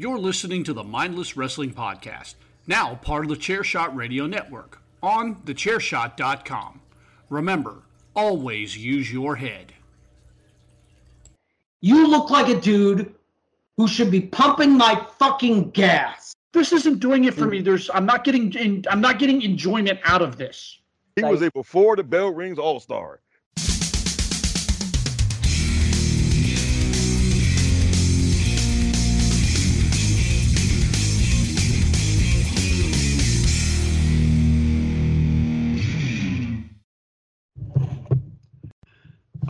You're listening to the Mindless Wrestling Podcast, now part of the Chairshot Radio Network, on thechairshot.com. Remember, always use your head. You look like a dude who should be pumping my fucking gas. This isn't doing it for me. There's I'm not getting in, I'm not getting enjoyment out of this. He was a before the bell rings all star.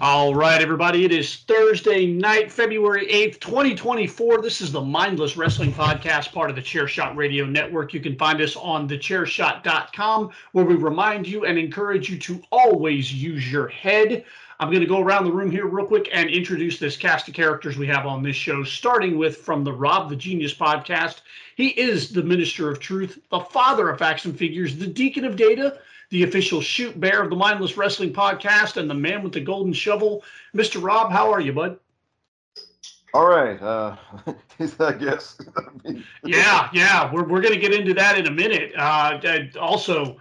All right, everybody. It is Thursday night, February 8th, 2024. This is the Mindless Wrestling Podcast, part of the Chairshot Radio Network. You can find us on thechairshot.com, where we remind you and encourage you to always use your head. I'm going to go around the room here real quick and introduce this cast of characters we have on this show, starting with from the Rob the Genius podcast. He is the Minister of Truth, the father of facts and figures, the deacon of data the official shoot bear of the Mindless Wrestling podcast, and the man with the golden shovel. Mr. Rob, how are you, bud? All right. Uh, I guess. yeah, yeah. We're, we're going to get into that in a minute. Uh, also,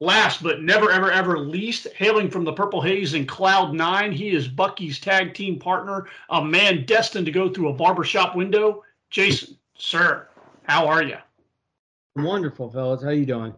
last but never, ever, ever least, hailing from the Purple Haze in Cloud Nine, he is Bucky's tag team partner, a man destined to go through a barbershop window. Jason, sir, how are you? Wonderful, fellas. How you doing?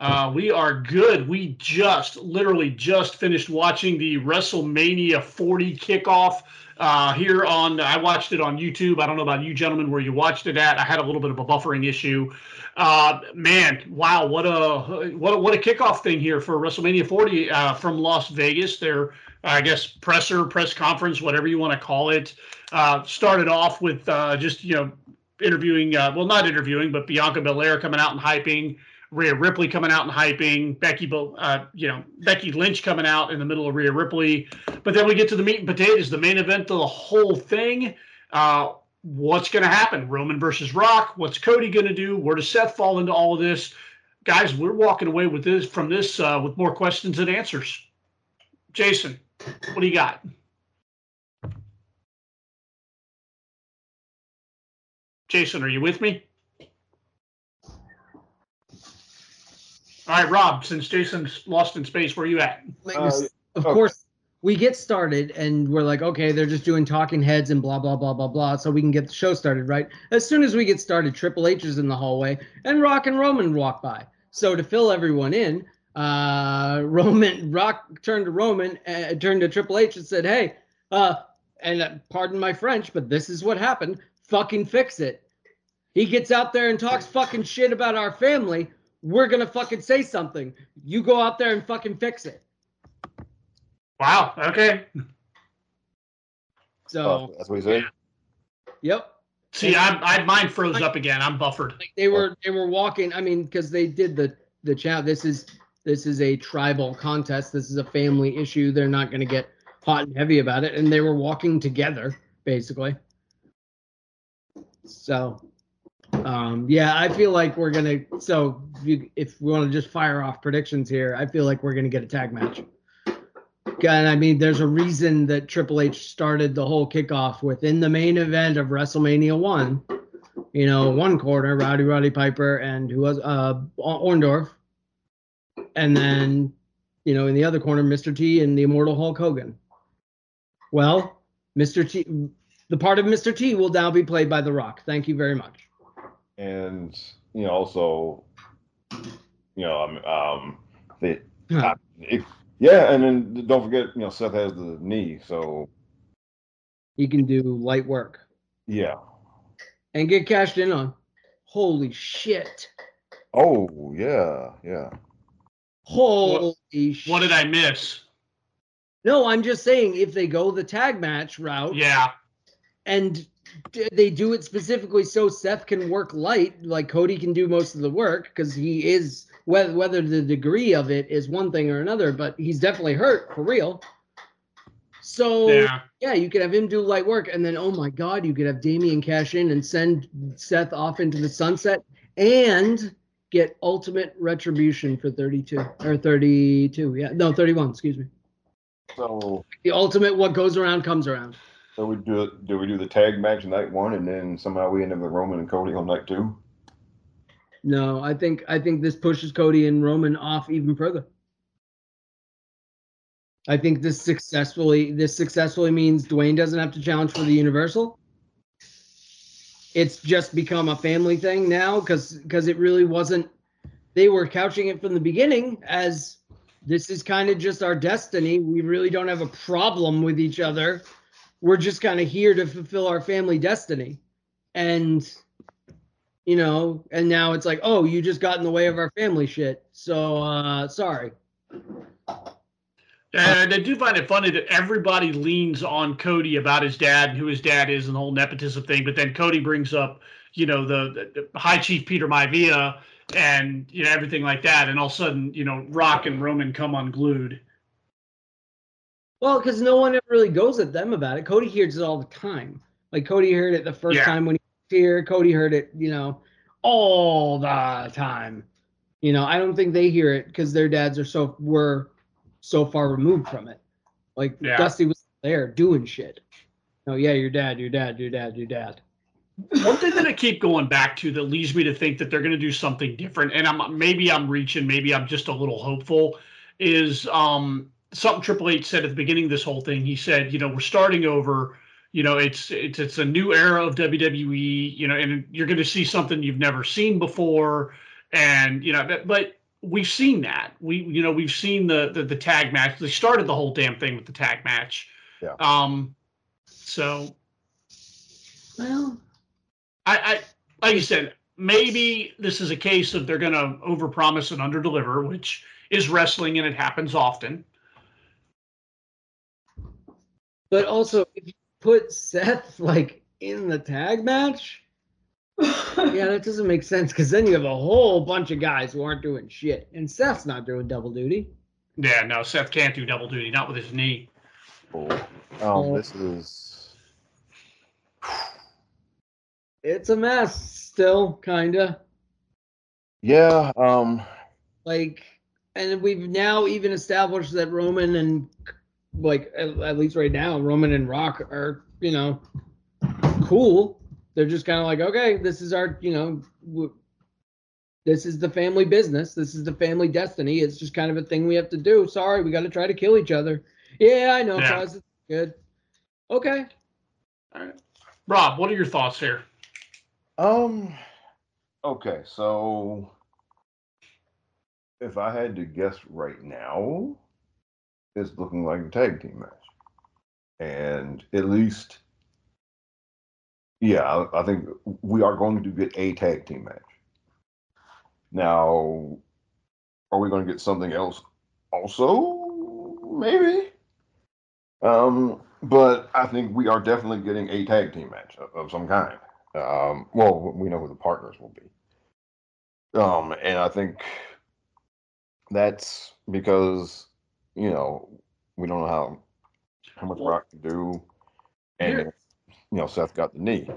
Uh, we are good. We just literally just finished watching the WrestleMania 40 kickoff uh, here on. I watched it on YouTube. I don't know about you gentlemen where you watched it at. I had a little bit of a buffering issue. Uh, man, wow, what a what a, what a kickoff thing here for WrestleMania 40 uh, from Las Vegas. Their I guess presser, press conference, whatever you want to call it, uh, started off with uh, just you know interviewing. well, not interviewing, but Bianca Belair coming out and hyping. Rhea Ripley coming out and hyping, Becky, uh, you know, Becky Lynch coming out in the middle of Rhea Ripley. But then we get to the meat and potatoes, the main event of the whole thing. Uh, what's going to happen? Roman versus Rock. What's Cody going to do? Where does Seth fall into all of this? Guys, we're walking away with this from this uh, with more questions than answers. Jason, what do you got? Jason, are you with me? All right, Rob, since Jason's lost in space, where are you at? Uh, of okay. course, we get started and we're like, okay, they're just doing talking heads and blah, blah, blah, blah, blah. So we can get the show started, right? As soon as we get started, Triple H is in the hallway and Rock and Roman walk by. So to fill everyone in, uh, Roman, Rock turned to Roman, uh, turned to Triple H and said, hey, uh, and uh, pardon my French, but this is what happened. Fucking fix it. He gets out there and talks fucking shit about our family we're gonna fucking say something. You go out there and fucking fix it. Wow. Okay. So oh, that's what he said. Yep. See, I, I mine froze like, up again. I'm buffered. Like they were they were walking. I mean, because they did the the chat. This is this is a tribal contest. This is a family issue. They're not going to get hot and heavy about it. And they were walking together, basically. So um, yeah, I feel like we're gonna. So if, you, if we want to just fire off predictions here, I feel like we're gonna get a tag match. And I mean, there's a reason that Triple H started the whole kickoff within the main event of WrestleMania One. You know, one corner, Rowdy Roddy Piper and who was uh Orndorff, and then you know in the other corner, Mr. T and the Immortal Hulk Hogan. Well, Mr. T, the part of Mr. T will now be played by The Rock. Thank you very much and you know also you know um, um the, huh. I, yeah and then don't forget you know Seth has the knee so. He can do light work. Yeah. And get cashed in on. Holy shit. Oh yeah yeah. Holy what, shit. what did I miss? no I'm just saying if they go the tag match route. Yeah. And d- they do it specifically so Seth can work light, like Cody can do most of the work because he is whether whether the degree of it is one thing or another, but he's definitely hurt for real. So yeah, Yeah. you could have him do light work, and then oh my god, you could have Damian cash in and send Seth off into the sunset and get ultimate retribution for 32 or 32. Yeah, no, 31, excuse me. So, The ultimate what goes around comes around. so we do it. Do we do the tag match night one, and then somehow we end up with Roman and Cody on night two? No, I think I think this pushes Cody and Roman off even further. I think this successfully this successfully means Dwayne doesn't have to challenge for the Universal. It's just become a family thing now because because it really wasn't. They were couching it from the beginning as this is kind of just our destiny. We really don't have a problem with each other. We're just kind of here to fulfill our family destiny, and you know, and now it's like, oh, you just got in the way of our family shit. So uh sorry. And I do find it funny that everybody leans on Cody about his dad and who his dad is and the whole nepotism thing. But then Cody brings up, you know, the, the High Chief Peter Maivia and, you know, everything like that. And all of a sudden, you know, Rock and Roman come unglued. Well, because no one ever really goes at them about it. Cody hears it all the time. Like Cody heard it the first Yeah. time when he here. Cody heard it, you know, all the time. You know, I don't think they hear it because their dads are so were so far removed from it. Like Yeah. Dusty was there doing shit. Oh yeah, your dad, your dad, your dad, your dad. One thing that I keep going back to that leads me to think that they're going to do something different, and I'm maybe I'm reaching, maybe I'm just a little hopeful, is um, something Triple H said at the beginning of this whole thing. He said, you know, we're starting over. You know, it's it's it's a new era of WWE. You know, and you're going to see something you've never seen before, and you know, but, but we've seen that. We you know we've seen the, the the tag match. They started the whole damn thing with the tag match. Yeah. Um. So Well, I, I like you said, maybe this is a case of they're going to overpromise and underdeliver, which is wrestling and it happens often. but also if you put Seth like in the tag match, yeah, that doesn't make sense because then you have a whole bunch of guys who aren't doing shit, and Seth's not doing double duty. Yeah, no, Seth can't do double duty, not with his knee. Oh, Um, this is It's a mess still, kinda yeah. Um, like, and we've now even established that Roman and like at, at least right now, Roman and Rock are you know cool. They're just kind of like, okay, this is our you know. W- this is the family business. This is the family destiny. It's just kind of a thing we have to do. Sorry, we got to try to kill each other. Yeah, I know. Yeah. Cause it's good. Okay. All right. Rob, what are your thoughts here? um, okay. So, if I had to guess right now, it's looking like a tag team match, and at least, yeah, I, I think we are going to get a tag team match. Now, are we going to get something else also? Maybe. Um, but I think we are definitely getting a tag team match of, of some kind. Um, well, we know who the partners will be. Um, and I think that's because you know we don't know how how much Rock can do, and Here- you know Seth got the knee.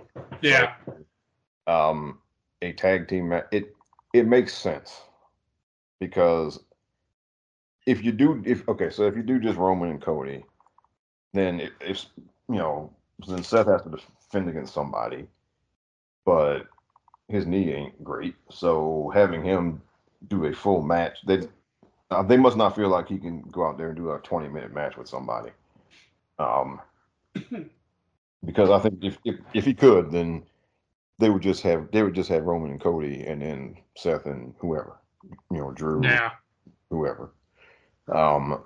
Yeah. um, a tag team ma- it it makes sense because if you do if okay so if you do just Roman and Cody then it, it's you know then Seth has to defend against somebody but his knee ain't great. So having him do a full match they uh, they must not feel like he can go out there and do a 20 minute match with somebody um because I think if, if if he could then they would just have they would just have Roman and Cody and then Seth and whoever, you know, Drew, Yeah. whoever. Um,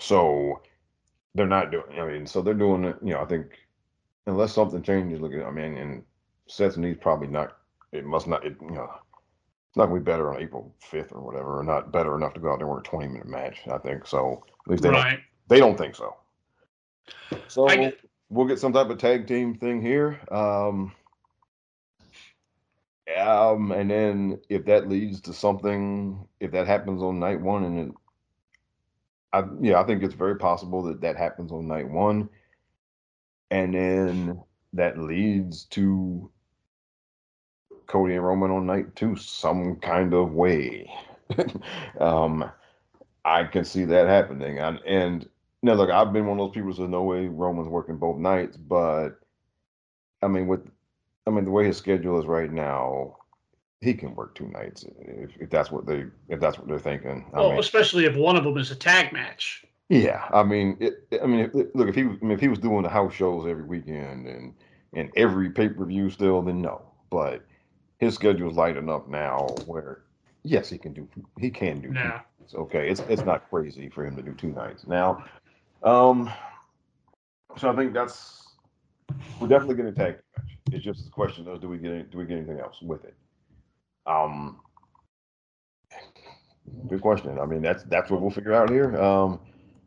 so they're not doing. I mean, so they're doing it. You know, I think unless something changes, look at. I mean, and Seth's knee's probably not. It must not. It, you know, it's not gonna be better on April fifth or whatever, or not better enough to go out there and work a twenty minute match. I think so. At least they don't, they don't think so. So I get- we'll get some type of tag team thing here. Um, um, and then if that leads to something, if that happens on night one, and it, I yeah, I think it's very possible that that happens on night one, and then that leads to Cody and Roman on night two, some kind of way. um, I can see that happening, and and now look, I've been one of those people who says no way Roman's working both nights, but I mean with I mean the way his schedule is right now, he can work two nights if, if that's what they if that's what they're thinking. I mean, especially if one of them is a tag match. yeah, I mean, it, I mean, if, look if he I mean, if he was doing the house shows every weekend and and every pay per view still, then no. But his schedule is light enough now where yes, he can do he can do Yeah. nights. Okay, it's it's not crazy for him to do two nights now. Um, so I think that's we're definitely getting a tag match. It's just the question of do we get any, do we get anything else with it? Um, good question. I mean, that's that's what we'll figure out here. Um,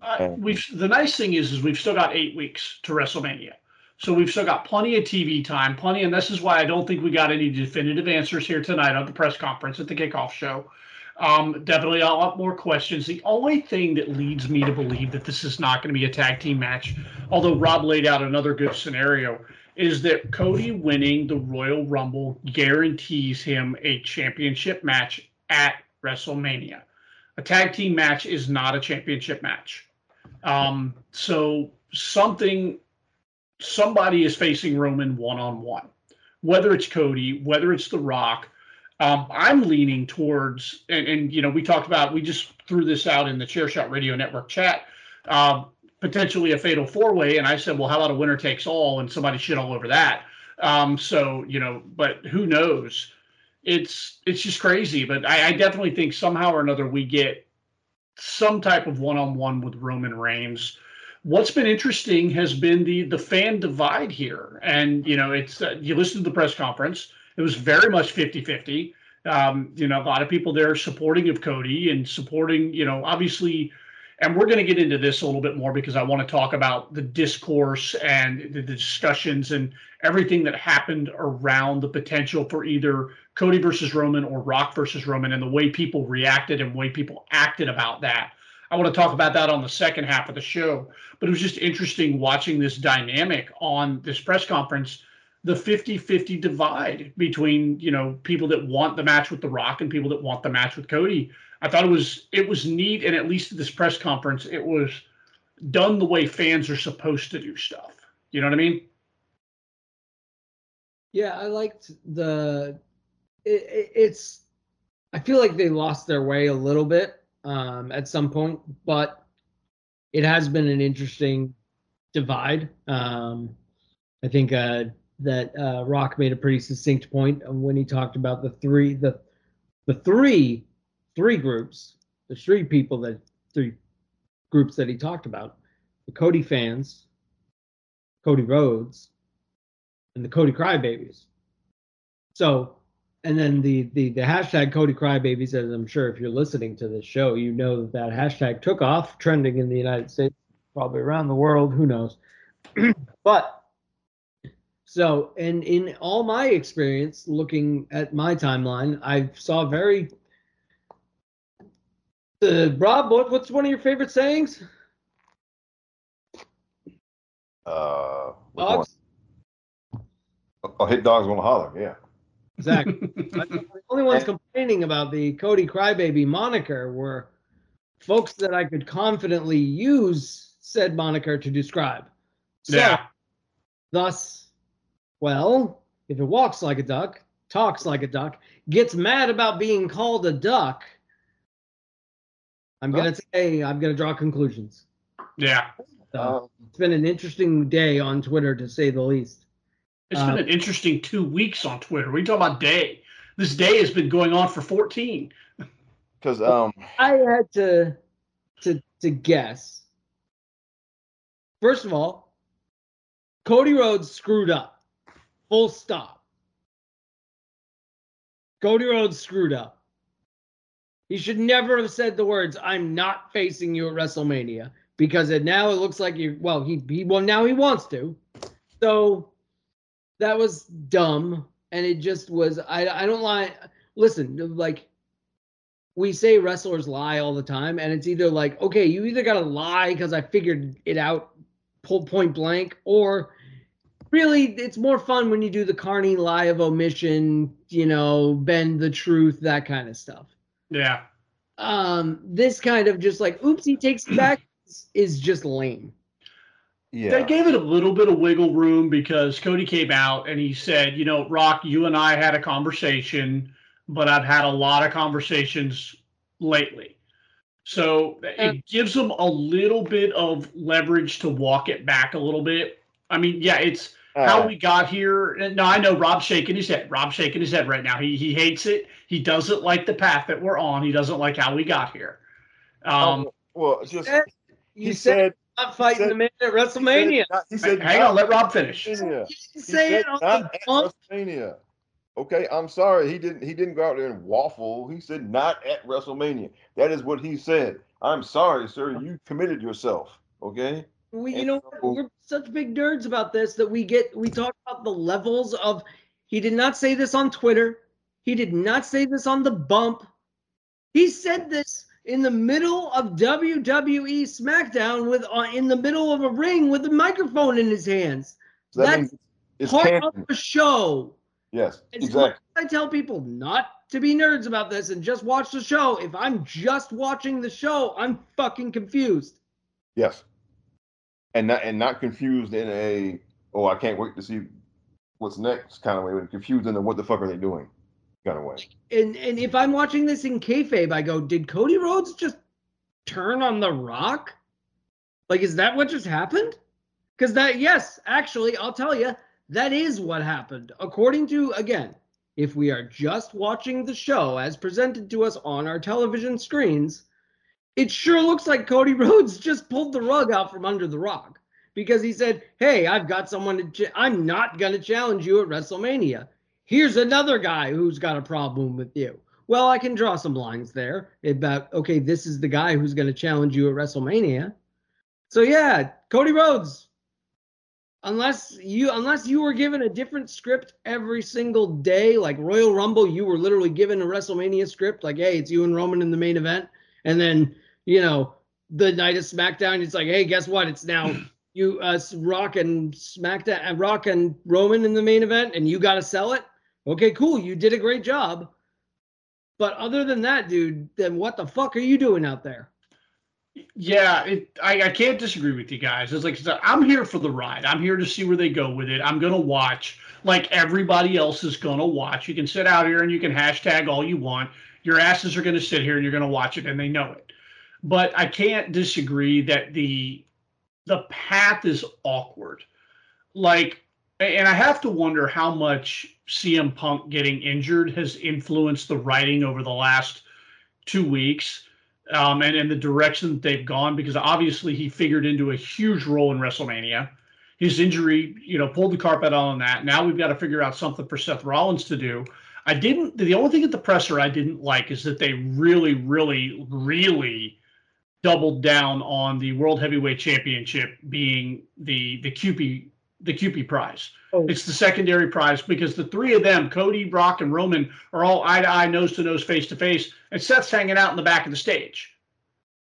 Uh, we've the nice thing is is we've still got eight weeks to WrestleMania, so we've still got plenty of TV time, plenty, and this is why I don't think we got any definitive answers here tonight on the press conference at the kickoff show. Um, definitely a lot more questions. The only thing that leads me to believe that this is not going to be a tag team match, although Rob laid out another good scenario, is that Cody winning the Royal Rumble guarantees him a championship match at WrestleMania. A tag team match is not a championship match. Um, so something, somebody is facing Roman one on one, whether it's Cody, whether it's The Rock. Um, I'm leaning towards, and, and you know, we talked about, we just threw this out in the Chairshot Radio Network chat, um, potentially a fatal four way. And I said, well, how about a winner takes all? And somebody shit all over that. Um, so, you know, but who knows? It's it's just crazy. But I, I definitely think somehow or another we get some type of one-on-one with Roman Reigns. What's been interesting has been the the fan divide here, and you know, it's uh, you listen to the press conference. It was very much 50-50. Um, you know, a lot of people there supporting of Cody and supporting, you know, obviously, and we're going to get into this a little bit more because I want to talk about the discourse and the, the discussions and everything that happened around the potential for either Cody versus Roman or Rock versus Roman and the way people reacted and way people acted about that. I want to talk about that on the second half of the show. But it was just interesting watching this dynamic on this press conference, the 50-50 divide between, you know, people that want the match with The Rock and people that want the match with Cody. I thought it was it was neat and at least at this press conference it was done the way fans are supposed to do stuff. You know what I mean? Yeah, I liked the. It, it, it's. I feel like they lost their way a little bit um, at some point, but it has been an interesting divide. Um, I think uh, that uh, Rock made a pretty succinct point when he talked about the three the the three three groups, the three people that three groups that he talked about: the Cody fans, Cody Rhodes, and the Cody Crybabies. So, and then the the the hashtag Cody Crybabies, as I'm sure if you're listening to this show, you know that that hashtag took off, trending in the United States, probably around the world, who knows. but so, and in all my experience, looking at my timeline, I saw very. Uh, Rob, what, what's one of your favorite sayings? uh, which one? Dogs? Oh, hit dogs gonna holler. Yeah. Exactly. the only ones complaining about the Cody Crybaby moniker were folks that I could confidently use said moniker to describe. So, Yeah. thus, well, if it walks like a duck, talks like a duck, gets mad about being called a duck, I'm going to say, I'm going to draw conclusions. Yeah. So, Um, it's been an interesting day on Twitter, to say the least. It's Uh, been an interesting two weeks on Twitter. We talk about day. This day has been going on for 14. Because um, I had to to to guess. First of all, Cody Rhodes screwed up. Full stop. Cody Rhodes screwed up. He should never have said the words, I'm not facing you at WrestleMania. because it now it looks like you well he he well now he wants to. So that was dumb and it just was I I don't lie listen like we say wrestlers lie all the time and it's either like okay you either got to lie because I figured it out point blank or really it's more fun when you do the carney lie of omission you know bend the truth that kind of stuff Yeah. um this kind of just like oops he takes back is just lame Yeah. They gave it a little bit of wiggle room because Cody came out and he said, you know, Rock, you and I had a conversation, but I've had a lot of conversations lately. So it gives them a little bit of leverage to walk it back a little bit. I mean, yeah, it's how Uh, we got here. And No, I know Rob's shaking his head. Rob's shaking his head right now. He he hates it. He doesn't like the path that we're on. He doesn't like how we got here. Um, um, well, just said- he said said not fighting said- the man at he said WrestleMania. not- He said, hang on, let Rob finish. WrestleMania. He say said it on the at bump. WrestleMania. Okay, I'm sorry. He didn't. He didn't go out there and waffle. He said not at WrestleMania. That is what he said. I'm sorry, sir. You committed yourself. Okay. We, you And know, so- we're such big nerds about this that we get we talk about the levels of. He did not say this on Twitter. He did not say this on the bump. He said this in the middle of WWE SmackDown with uh, in the middle of a ring with a microphone in his hands. So that That's it's Part canon. of the show. Yes, exactly. I tell people not to be nerds about this and just watch the show. If I'm just watching the show, I'm fucking confused. Yes. And not and not confused in a oh I can't wait to see what's next kind of way, but confused in a what the fuck are they doing of way. and and if I'm watching this in kayfabe, I go, did Cody Rhodes just turn on the Rock? Like, is that what just happened? Because that, yes, actually, I'll tell you, that is what happened. According to again, if we are just watching the show as presented to us on our television screens, it sure looks like Cody Rhodes just pulled the rug out from under the Rock because he said, "Hey, I've got someone to. Ch- I'm not going to challenge you at WrestleMania." Here's another guy who's got a problem with you. Well, I can draw some lines there about okay, this is the guy who's going to challenge you at WrestleMania. So yeah, Cody Rhodes. Unless you unless you were given a different script every single day, like Royal Rumble, you were literally given a WrestleMania script, like hey, it's you and Roman in the main event, and then you know the night of SmackDown, it's like hey, guess what? It's now you uh Rock and SmackDown, uh, Rock and Roman in the main event, and you got to sell it. Okay, cool. You did a great job. But other than that, dude, then what the fuck are you doing out there? Yeah, it, I, I can't disagree with you guys. It's like I'm here for the ride. I'm here to see where they go with it. I'm gonna watch like everybody else is gonna watch. You can sit out here and you can hashtag all you want. Your asses are gonna sit here and you're gonna watch it, and they know it. But I can't disagree that the the path is awkward. Like, and I have to wonder how much CM Punk getting injured has influenced the writing over the last two weeks um, and, and the direction that they've gone because obviously he figured into a huge role in WrestleMania. His injury, you know, pulled the carpet out on that. Now we've got to figure out something for Seth Rollins to do. I didn't. The only thing at the presser I didn't like is that they really, really, really doubled down on the World Heavyweight Championship being the the QP the QP prize. Oh. It's the secondary prize because the three of them, Cody, Rock, and Roman, are all eye to eye, nose to nose, face to face, and Seth's hanging out in the back of the stage,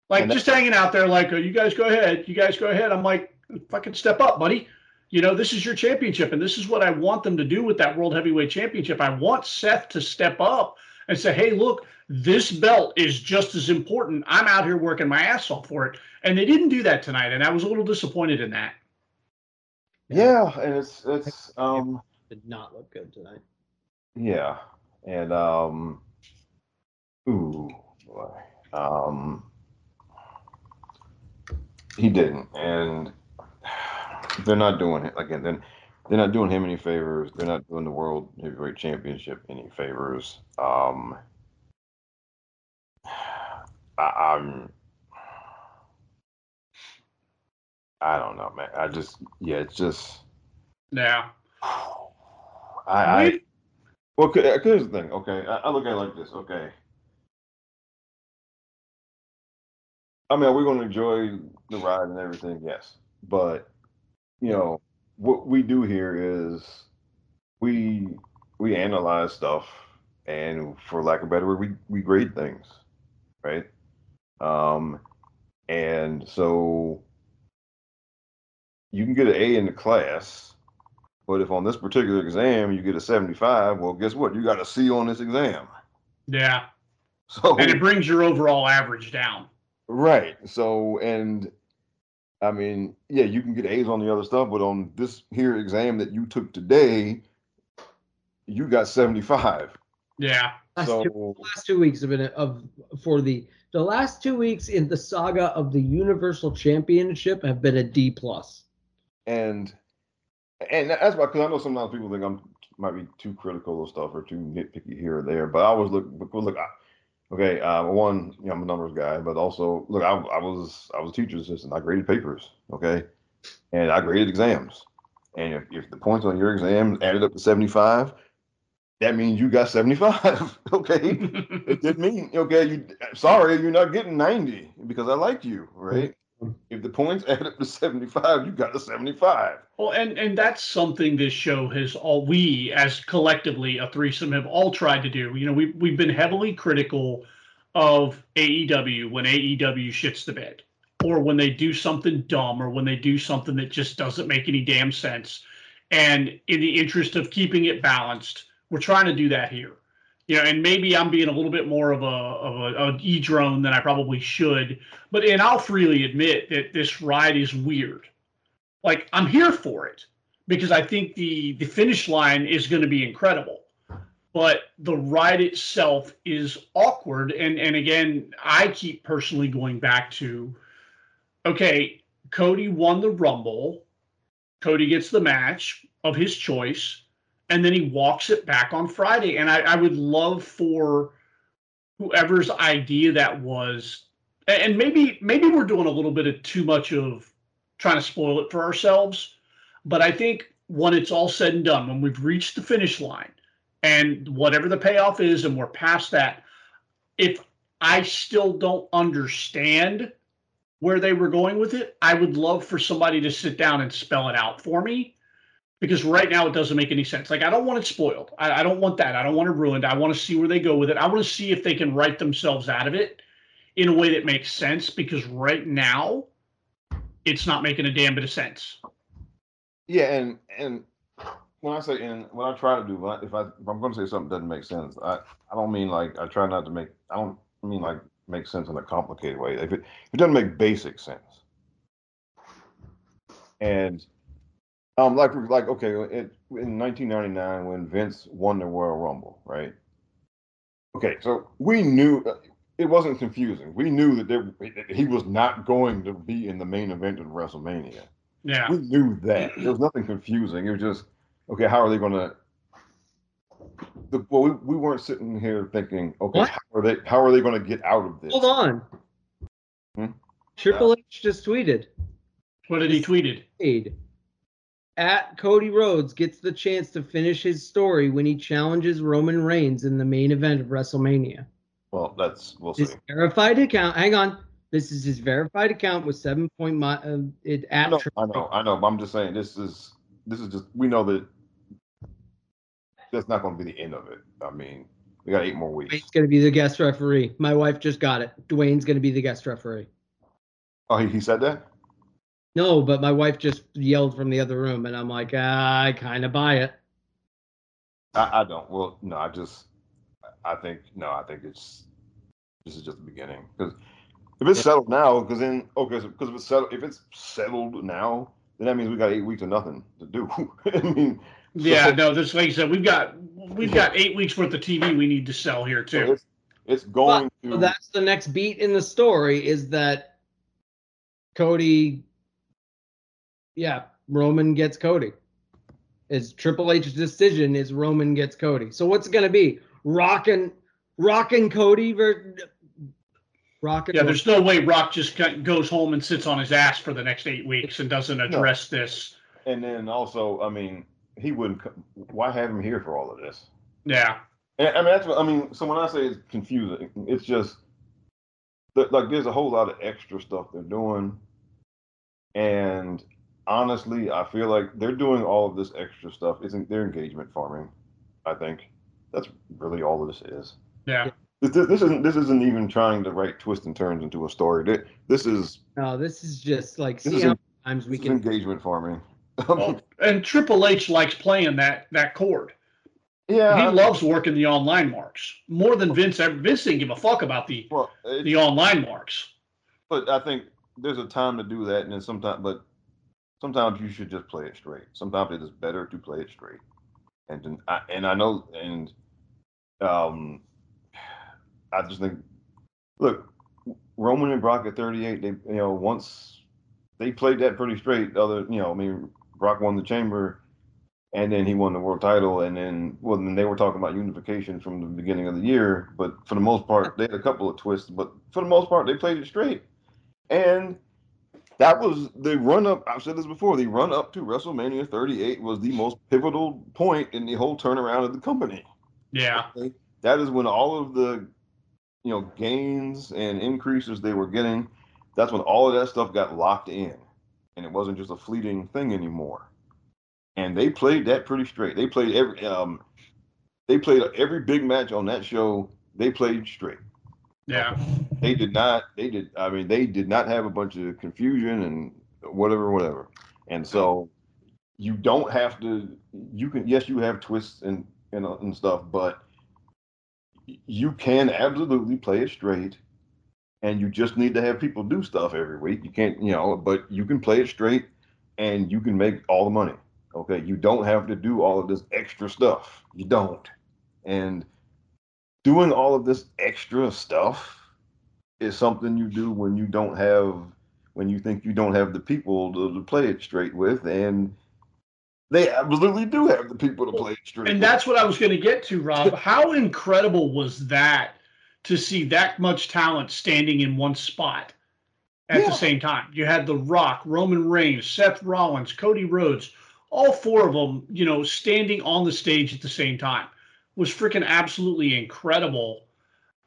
like just hanging out there, like, oh, "You guys go ahead, you guys go ahead." I'm like, "Fucking step up, buddy." You know, this is your championship, and this is what I want them to do with that World Heavyweight Championship. I want Seth to step up and say, "Hey, look, this belt is just as important. I'm out here working my ass off for it," and they didn't do that tonight, and I was a little disappointed in that. Yeah, and it's it's um Did not look good tonight. yeah, and um ooh boy. Um he didn't and they're not doing it again then they're not doing him any favors. They're not doing the world heavyweight championship any favors. Um I, I'm I don't know, man. I just yeah, it's just Yeah. I, I well, uh, here's the thing. Okay, I, I look at it like this. Okay, I mean, we're going to enjoy the ride and everything, yes. But you know, what we do here is we we analyze stuff, and for lack of a better word, we we grade things, right? Um, and so you can get an A in the class, but if on this particular exam you get a 75, well, guess what? You got a C on this exam. Yeah. So And it brings your overall average down. Right. So, and I mean, yeah, you can get A's on the other stuff, but on this here exam that you took today, you got 75. Yeah. Last, two, So, last two weeks have been of for the the last two weeks in the saga of the Universal Championship have been a D plus. And and that's why, because I know sometimes people think I'm might be too critical of stuff or too nitpicky here or there, but I always look, look, I, okay, uh, one, you know, I'm a numbers guy, but also, look, I, I was, I was a teacher's assistant. I graded papers, okay, and I graded exams. And if, if the points on your exam added up to 75, that means you got 75, okay? it didn't mean okay you sorry you're not getting 90 because i like you right if the points add up to 75 you got a 75 Well, and and that's something this show has all we as collectively a threesome have all tried to do. You know, we we've been heavily critical of AEW when AEW shits the bed, or when they do something dumb, or when they do something that just doesn't make any damn sense. And in the interest of keeping it balanced, we're trying to do that here. You know, and maybe I'm being a little bit more of a of a, a e drone than I probably should, but and I'll freely admit that this ride is weird like I'm here for it because I think the the finish line is going to be incredible. But the ride itself is awkward and and again, I keep personally going back to okay, Cody won the Rumble. Cody gets the match of his choice and then he walks it back on Friday and I, I would love for whoever's idea that was and maybe maybe we're doing a little bit of too much of trying to spoil it for ourselves. But I think when it's all said and done, when we've reached the finish line and whatever the payoff is, and we're past that, if I still don't understand where they were going with it, I would love for somebody to sit down and spell it out for me. Because right now it doesn't make any sense. Like I don't want it spoiled. I, I don't want that. I don't want it ruined. I want to see where they go with it. I want to see if they can write themselves out of it in a way that makes sense. Because right now, it's not making a damn bit of sense. yeah and and when i say and what i try to do if i if i'm going to say something doesn't make sense i i don't mean like i try not to make i don't mean like make sense in a complicated way if it, if it doesn't make basic sense and um like like okay it, in 1999 when vince won the royal rumble right okay so we knew uh, it wasn't confusing we knew that there, he was not going to be in the main event of wrestlemania Yeah. we knew that. There was nothing confusing. It was just, okay, how are they going to? The, well, we, we weren't sitting here thinking, okay, What? how are they? How are they going to get out of this? Hold on. Hmm? Triple H just tweeted. What did he tweeted? Aid. At Cody Rhodes gets the chance to finish his story when he challenges Roman Reigns in the main event of WrestleMania. Well, that's we'll see. His verified account. Hang on. This is his verified account with seven point mi- uh, it I at know, Triple I know, I know. But I'm just saying, this is this is just we know that that's not going to be the end of it. I mean, we got eight more weeks. Dwayne's going to be the guest referee. My wife just got it. Dwayne's going to be the guest referee. Oh, he, he said that. No, but my wife just yelled from the other room, and I'm like, ah, I kind of buy it. I, I don't. Well, no, I just, I think no, I think it's this is just the beginning because if it's settled now, because then okay, because if it's settled, if it's settled now, then that means we got eight weeks of nothing to do. I mean, Yeah, so- no, this like I said, we've got we've got eight weeks worth of TV we need to sell here so too. it's, it's going So to. that's the next beat in the story is that Cody, yeah, Roman gets Cody. Is Triple H's decision is Roman gets Cody. So what's it gonna be? Rock and Rock and Cody ver- Rock and Yeah, there's no way Rock just goes home and sits on his ass for the next eight weeks and doesn't address this. and then also, I mean, he wouldn't. Why have him here for all of this? Yeah, And, I mean, that's what I mean. So when I say it's confusing, it's just like there's a whole lot of extra stuff they're doing, and honestly, I feel like they're doing all of this extra stuff. Isn't their engagement farming? I think that's really all this is. Yeah. This, this, this isn't this isn't even trying to write twists and turns into a story. Thi- This is No, this is just like This see how times we can. engagement farming. Well, oh, and Triple H likes playing that that chord. yeah, he I- loves working the online marks more than Vince. ever- Vince didn't give a fuck about the well, it- the online marks. but I think there's a time to do that, and then sometimes, but sometimes you should just play it straight. Sometimes it is better to play it straight, and I, and I know, and um, I just think, look, Roman and Brock at 38, they you know once they played that pretty straight. Other, you know, I mean, Brock won the Chamber. And then he won the world title, and then well, then they were talking about unification from the beginning of the year. But for the most part, they had a couple of twists, but for the most part, they played it straight. And that was the run up. I've said this before. The run up to WrestleMania 38 was the most pivotal point in the whole turnaround of the company. Yeah, That is when all of the, you know, gains and increases they were getting. That's when all of that stuff got locked in, and it wasn't just a fleeting thing anymore. And they played that pretty straight. They played every, um, they played every big match on that show. They played straight yeah, they did not they did i mean they did not have a bunch of confusion and whatever whatever. And so you don't have to you can yes you have twists and and, uh, and stuff but you can absolutely play it straight. And you just need to have people do stuff every week. You can't you know but you can play it straight and you can make all the money. Okay? You don't have to do all of this extra stuff. You don't. And doing all of this extra stuff is something you do when you don't have when you think you don't have the people to, to play it straight with and they absolutely do have the people to play it straight and with. that's what I was going to get to, Rob. How incredible was that to see that much talent standing in one spot at Yeah. the same time? You had The Rock, Roman Reigns, Seth Rollins, Cody Rhodes, all four of them, you know, standing on the stage at the same time was freaking absolutely incredible.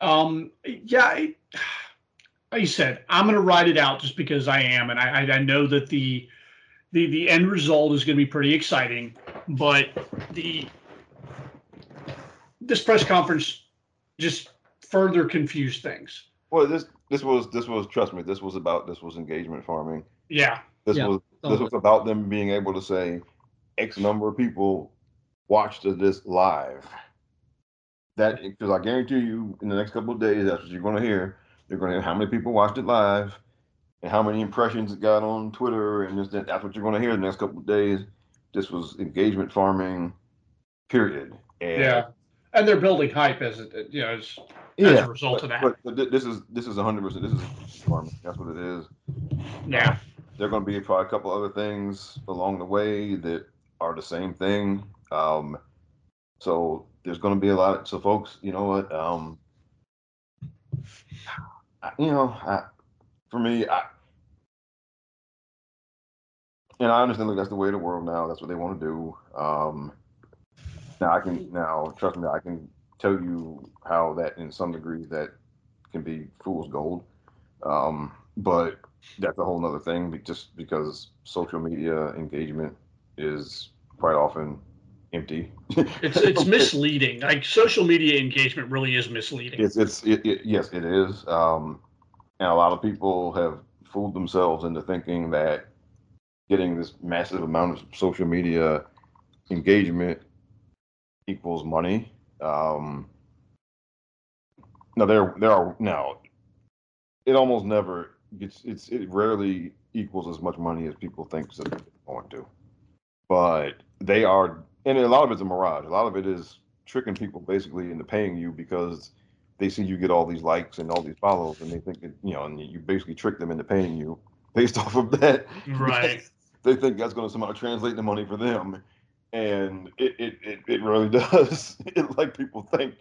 Um, yeah, I, like you said, I'm going to ride it out just because I am, and I, I, I know that the the the end result is going to be pretty exciting, but the this press conference just further confused things. well this this was this was trust me this was about this was engagement farming Yeah, this Yeah. was this was about them being able to say x number of people watched this live that because i guarantee you in the next couple of days that's what you're going to hear. You're going to hear how many people watched it live and how many impressions it got on twitter and just that that's what you're going to hear the next couple of days. This was engagement farming period. And yeah, and they're building hype as it, you know, as, as a result but, of that. but, but this is this is 100 percent this is farming. That's what it is. Yeah, there are going to be probably a couple other things along the way that are the same thing. Um, so there's going to be a lot. So folks, you know what? Um, I- you know, I, for me, I, and I understand. Look, that's the way of the world now. That's what they want to do. Um, now I can now trust me. I can tell you how that, in some degree, that can be fool's gold. Um, but that's a whole nother thing just because social media engagement is quite often empty it's it's misleading. Like social media engagement really is misleading. it's it's it, it, yes it is um and a lot of people have fooled themselves into thinking that getting this massive amount of social media engagement equals money um no there there are now it almost never gets it's it rarely equals as much money as people think that it's going to but they are and a lot of it's a mirage. A lot of it is tricking people basically into paying you because they see you get all these likes and all these follows and they think that you know and you basically trick them into paying you based off of that. Right. they think that's going to somehow translate the money for them. And it it, it, it really does. It like people think.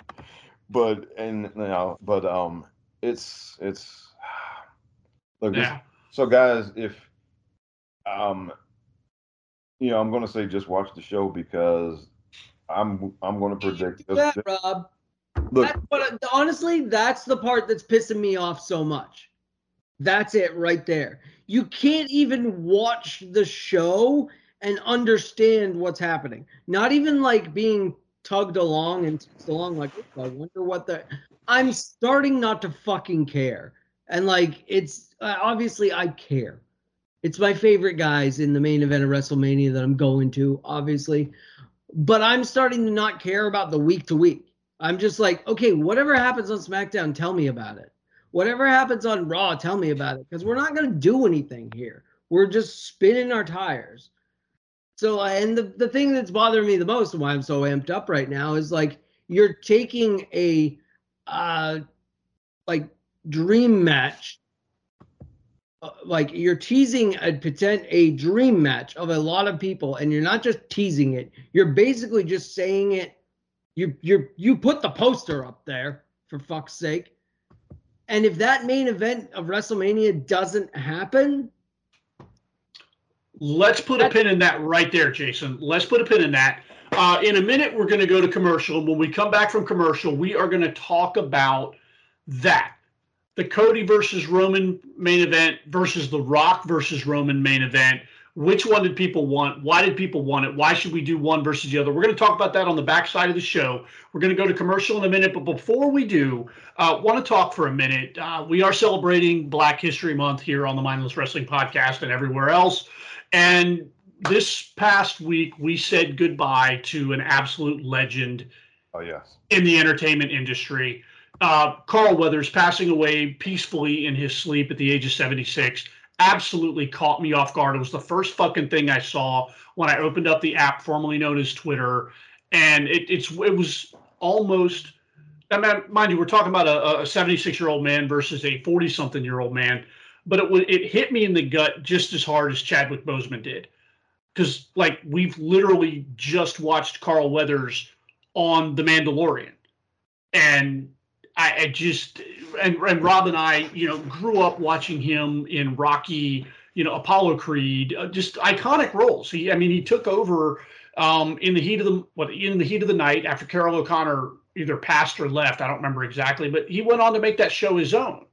But and you know but um it's it's look this- Yeah. so guys if um you know i'm going to say just watch the show because i'm i'm going to predict Yeah, Rob. Look, That's what, honestly, that's the part that's pissing me off so much. That's it right there. You can't even watch the show and understand what's happening. Not even like being tugged along and tugged along like "Oh, I wonder what the I'm starting not to fucking care. And like it's uh, obviously I care. It's my favorite guys in the main event of WrestleMania that I'm going to, obviously. But I'm starting to not care about the week to week. I'm just like, okay, whatever happens on SmackDown, tell me about it. Whatever happens on Raw, tell me about it. Because we're not going to do anything here. We're just spinning our tires. So, and the, the thing that's bothering me the most, and why I'm so amped up right now, is like you're taking a uh like dream match uh, like you're teasing a potent a dream match of a lot of people and you're not just teasing it you're basically just saying it you you you put the poster up there for fuck's sake and if that main event of WrestleMania doesn't happen Let's put a pin in that right there, Jason. Let's put a pin in that. Uh, in a minute, we're going to go to commercial. When we come back from commercial, we are going to talk about that the Cody versus Roman main event versus The Rock versus Roman main event. Which one did people want? Why did people want it? Why should we do one versus the other? We're going to talk about that on the backside of the show. We're going to go to commercial in a minute, but before we do, uh, want to talk for a minute. Uh, we are celebrating Black History Month here on the Mindless Wrestling Podcast and everywhere else. And this past week, we said goodbye to an absolute legend oh yes, in the entertainment industry. Uh, Carl Weathers passing away peacefully in his sleep at the age of 76 absolutely caught me off guard. It was the first fucking thing I saw when I opened up the app formerly known as Twitter, and it, it's it was almost. I mean, mind you, we're talking about a 76 year old man versus a 40 something year old man, but it it hit me in the gut just as hard as Chadwick Boseman did, because like we've literally just watched Carl Weathers on The Mandalorian, and I, I just and, and Rob and I, you know, grew up watching him in Rocky, you know, Apollo Creed, uh, just iconic roles. He, I mean, he took over um, in the heat of the what in the heat of the night after Carroll O'Connor either passed or left. I don't remember exactly, but he went on to make that show his own.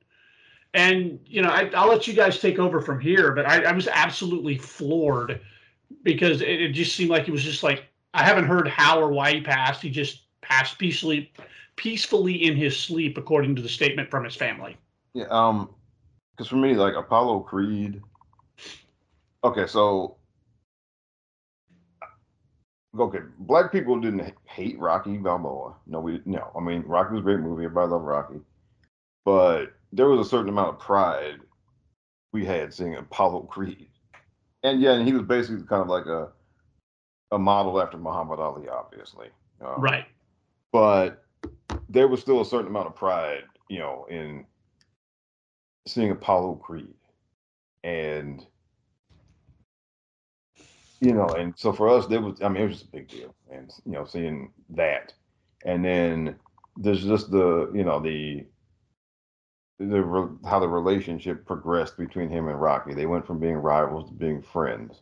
And you know, I, will let you guys take over from here. But I, I was absolutely floored because it, it just seemed like he was just like I haven't heard how or why he passed. He just passed peacefully peacefully in his sleep, according to the statement from his family. yeah. Um, because for me, like Apollo Creed. Okay, so okay, black people didn't hate Rocky Balboa. No, we no. I mean, Rocky was a great movie. Everybody loved Rocky, but there was a certain amount of pride we had seeing Apollo Creed, and yeah, and he was basically kind of like a a model after Muhammad Ali, obviously. Um, Right. but there was still a certain amount of pride, you know, in seeing Apollo Creed, and you know, and so for us, there was, I mean, it was just a big deal, and you know, seeing that, and then there's just the, you know, the the how the relationship progressed between him and Rocky. They went from being rivals to being friends.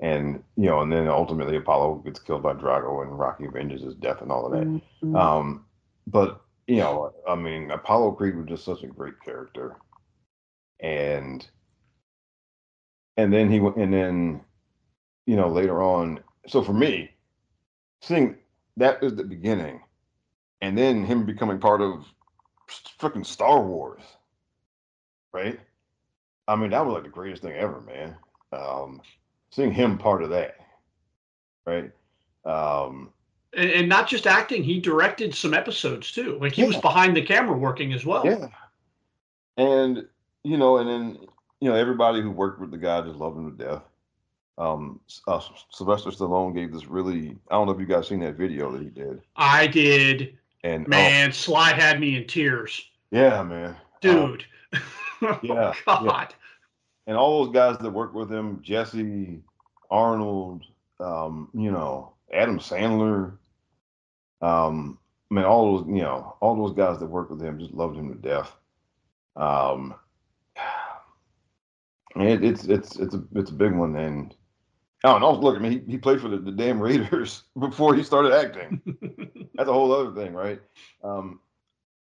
And you know, and then ultimately Apollo gets killed by Drago, and Rocky avenges his death and all of that. Mm-hmm. Um, but you know, I mean, Apollo Creed was just such a great character, and and then he went, and then you know later on. So for me, seeing that is the beginning, and then him becoming part of freaking Star Wars, right? I mean, that was like the greatest thing ever, man. Um, seeing him part of that, right? Um, And, and not just acting, he directed some episodes too. Like he was behind the camera working as well. Yeah. And you know, and then you know, everybody who worked with the guy just loved him to death. Um, uh, Sylvester Stallone gave this really. I don't know if you guys seen that video that he did. I did. And oh, Man, Sly had me in tears. yeah, man, Um, Dude. yeah, yeah. Oh, God. and all those guys that worked with him, Jesse, Arnold, um, you know, Adam Sandler, um, I mean, all those, you know, all those guys that worked with him just loved him to death. Um, and it, it's it's it's a it's a big one, and I don't know. Look, I mean, he, he played for the, the damn Raiders before he started acting. that's a whole other thing, right? Um,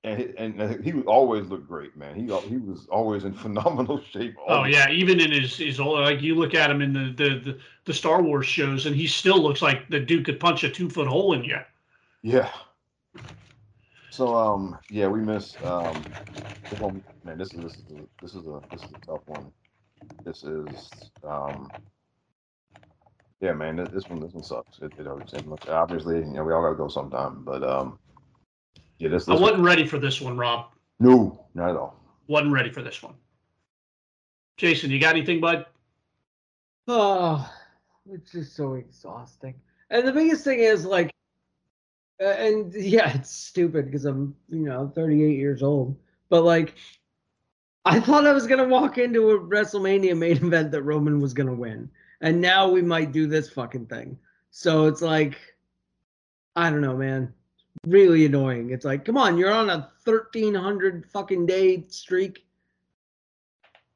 and he, and he always looked great, man. He he was always in phenomenal shape. Oh yeah, even in his his old like you look at him in the, the the the Star Wars shows, and he still looks like the dude could punch a two foot hole in you. Yeah. So um yeah we miss um this one- man this is this is a, this is a this is a tough one. This is um yeah man this, this one this one sucks. It, it hurts and look, obviously you know we all gotta go sometime but um yeah this, I this one, wasn't ready for this one, Rob. no not at all. Wasn't ready for this one. Jason, you got anything, bud? Oh, it's just so exhausting. And the biggest thing is like, and yeah, it's stupid because I'm, you know, 38 years old. But like, I thought I was gonna walk into a WrestleMania main event that Roman was gonna win, and now we might do this fucking thing. So it's like, I don't know, man. Really annoying. It's like, come on, you're on a 1300 fucking day streak.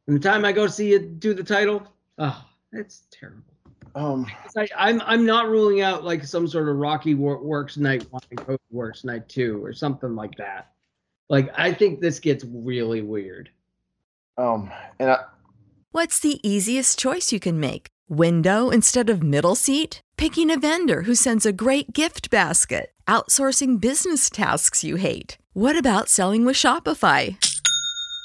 And the time I go see you do the title, oh, it's terrible. Um It's like, I'm I'm not ruling out like some sort of Rocky wor- works night one and Cody works night two or something like that. Like I think this gets really weird. um and I What's the easiest choice you can make? Window instead of middle seat? Picking a vendor who sends a great gift basket? Outsourcing business tasks you hate? What about selling with Shopify?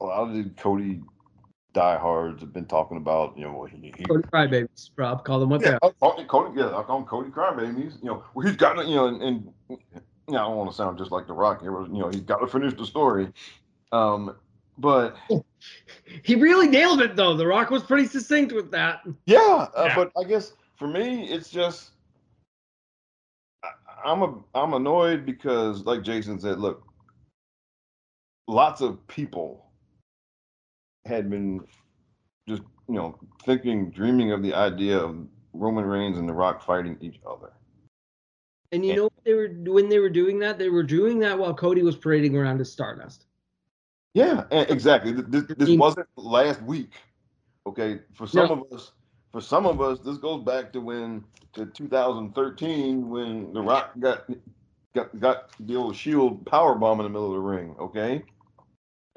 a lot of the Cody diehards have been talking about you know well, he, he Cody Crybabies, Rob, call them what they Yeah, are. I call, Cody. Yeah, I call him Cody Crybabies. You know, well, he's got to. You know, and, and you know, I don't want to sound just like The Rock. here, but, You know, he's got to finish the story. Um, but He really nailed it though. The Rock was pretty succinct with that. yeah, uh, Yeah. but I guess for me, it's just I, I'm a I'm annoyed because, like Jason said, look, lots of people had been just you know thinking, dreaming of the idea of Roman Reigns and The Rock fighting each other. And you know what they were when they were doing that? They were doing that while Cody was parading around as Stardust. Yeah, exactly. This, this wasn't last week. Okay, for some No. of us, for some of us, this goes back to when to 2013 when The Rock got got got the old Shield power bomb in the middle of the ring. Okay,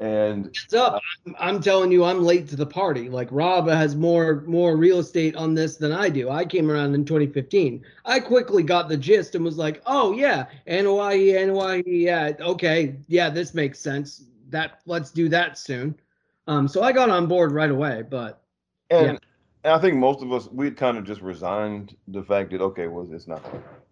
and What's up? I'm, I'm telling you, I'm late to the party. Like Rob has more more real estate on this than I do. I came around in 2015. I quickly got the gist and was like, oh yeah, NYE, NYE, yeah, okay, yeah, this makes sense. That let's do that soon. Um, so I got on board right away. But and, and I think most of us we kind of just resigned the fact that okay, well, it's not.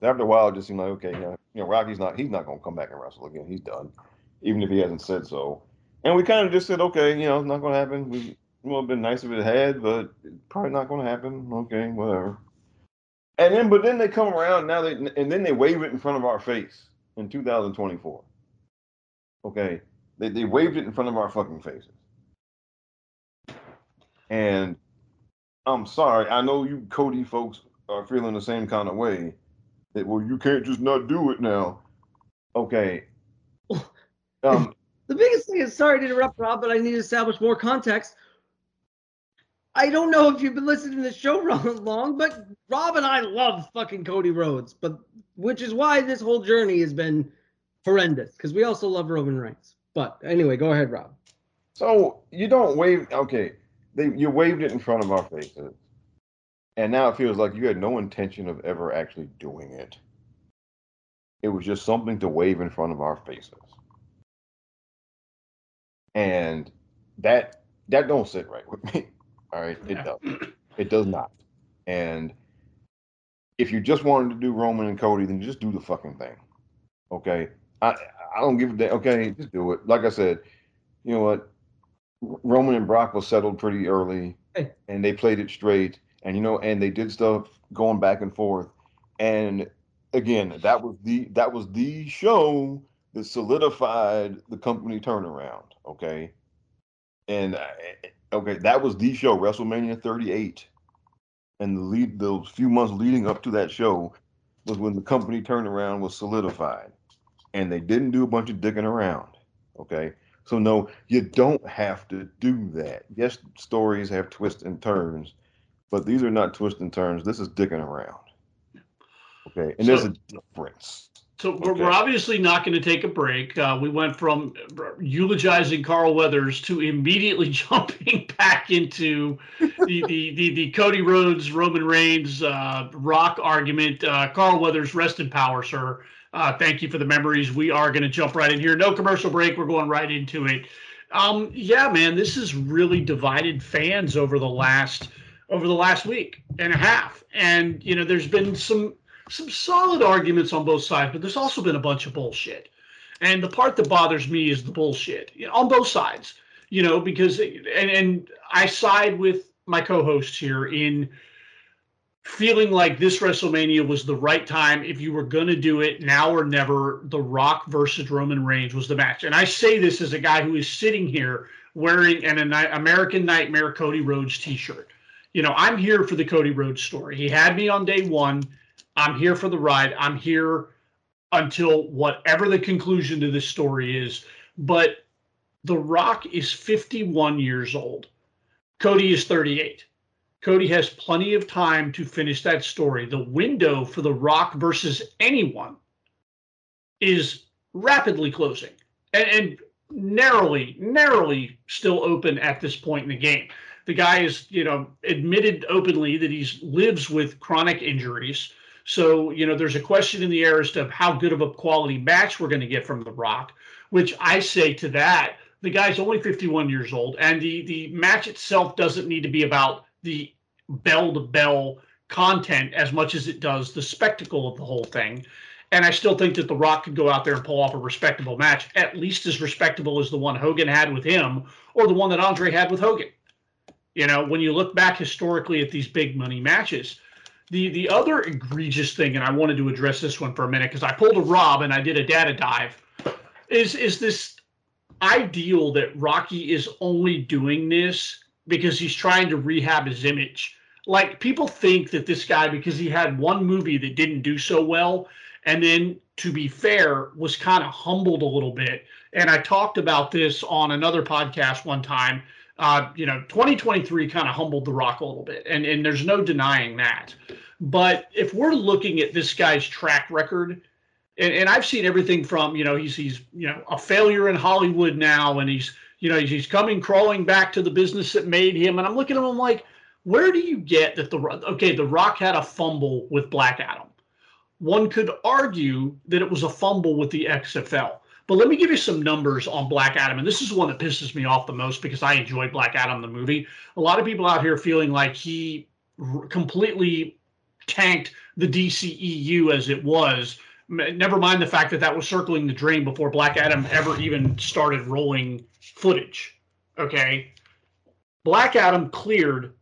After a while, it just seemed like okay, you know, you know, Rocky's not he's not going to come back and wrestle again. He's done, even if he hasn't said so. And we kind of just said, okay, you know, it's not going to happen. We well, it'd been nice if it had, but it's probably not going to happen. Okay, whatever. And then, but then they come around now, they and then they wave it in front of our face in 2024. Okay, they they waved it in front of our fucking faces. And I'm sorry, I know you Cody folks are feeling the same kind of way. That well, you can't just not do it now. Okay. Um, the biggest thing is sorry to interrupt, Rob, but I need to establish more context. I don't know if you've been listening to the show long, but Rob and I love fucking Cody Rhodes, but which is why this whole journey has been horrendous because we also love Roman Reigns. But anyway, go ahead, Rob. so you don't wave. Okay, they you waved it in front of our faces, and now it feels like you had no intention of ever actually doing it. It was just something to wave in front of our faces, and that that don't sit right with me. All right, it does. It does not. And if you just wanted to do Roman and Cody, then just do the fucking thing. Okay. I I don't give a damn. Okay, just do it. Like I said, you know what? Roman and Brock was settled pretty early, Hey. and they played it straight. And you know, and they did stuff going back and forth. And again, that was the that was the show that solidified the company turnaround. Okay, and uh, okay, that was the show, WrestleMania 38, and the lead those few months leading up to that show was when the company turnaround was solidified, and they didn't do a bunch of digging around. Okay, so no, you don't have to do that. Yes, stories have twists and turns, but these are not twists and turns. This is dicking around. Okay, and there's a difference. So we're, Okay. we're obviously not going to take a break. Uh, we went from eulogizing Carl Weathers to immediately jumping back into the the the, the Cody Rhodes Roman Reigns uh, Rock argument. Uh, Carl Weathers, rest in power, sir. Uh, thank you for the memories. We are going to jump right in here. No commercial break. We're going right into it. Um, yeah, man, this has really divided fans over the last over the last week and a half. And you know, there's been some some solid arguments on both sides, but there's also been a bunch of bullshit. And the part that bothers me is the bullshit on both sides, you know, because and and I side with my co-hosts here in feeling like this WrestleMania was the right time if you were going to do it now or never. The Rock versus Roman Reigns was the match, and I say this as a guy who is sitting here wearing an, an American Nightmare Cody Rhodes T-shirt. You know, I'm here for the Cody Rhodes story. He had me on day one. I'm here for the ride. I'm here until whatever the conclusion to this story is. But The Rock is 51 years old. Cody is 38. Cody has plenty of time to finish that story. The window for The Rock versus anyone is rapidly closing and, and narrowly, narrowly still open at this point in the game. The guy is, you know, admitted openly that he lives with chronic injuries. So, you know, there's a question in the air as to how good of a quality match we're going to get from The Rock, which I say to that, the guy's only 51 years old, and the the match itself doesn't need to be about the bell to bell content as much as it does the spectacle of the whole thing. And I still think that The Rock could go out there and pull off a respectable match, at least as respectable as the one Hogan had with him or the one that Andre had with Hogan. You know, when you look back historically at these big money matches, the the other egregious thing, and I wanted to address this one for a minute because I pulled a Rob and I did a data dive, is is this ideal that Rocky is only doing this because he's trying to rehab his image. Like people think that this guy, because he had one movie that didn't do so well, and then to be fair, was kind of humbled a little bit. And I talked about this on another podcast one time. Uh, you know, 2023 kind of humbled The Rock a little bit, and and there's no denying that. But if we're looking at this guy's track record, and, and I've seen everything from you know he's he's you know a failure in Hollywood now, and he's you know he's coming crawling back to the business that made him, and I'm looking at him I'm like, where do you get that the okay the Rock had a fumble with Black Adam? One could argue that it was a fumble with the XFL. But let me give you some numbers on Black Adam. And this is one that pisses me off the most because I enjoyed Black Adam, the movie. A lot of people out here feeling like he r- completely tanked the DCEU as it was. Never mind the fact that that was circling the drain before Black Adam ever even started rolling footage. Okay. Black Adam cleared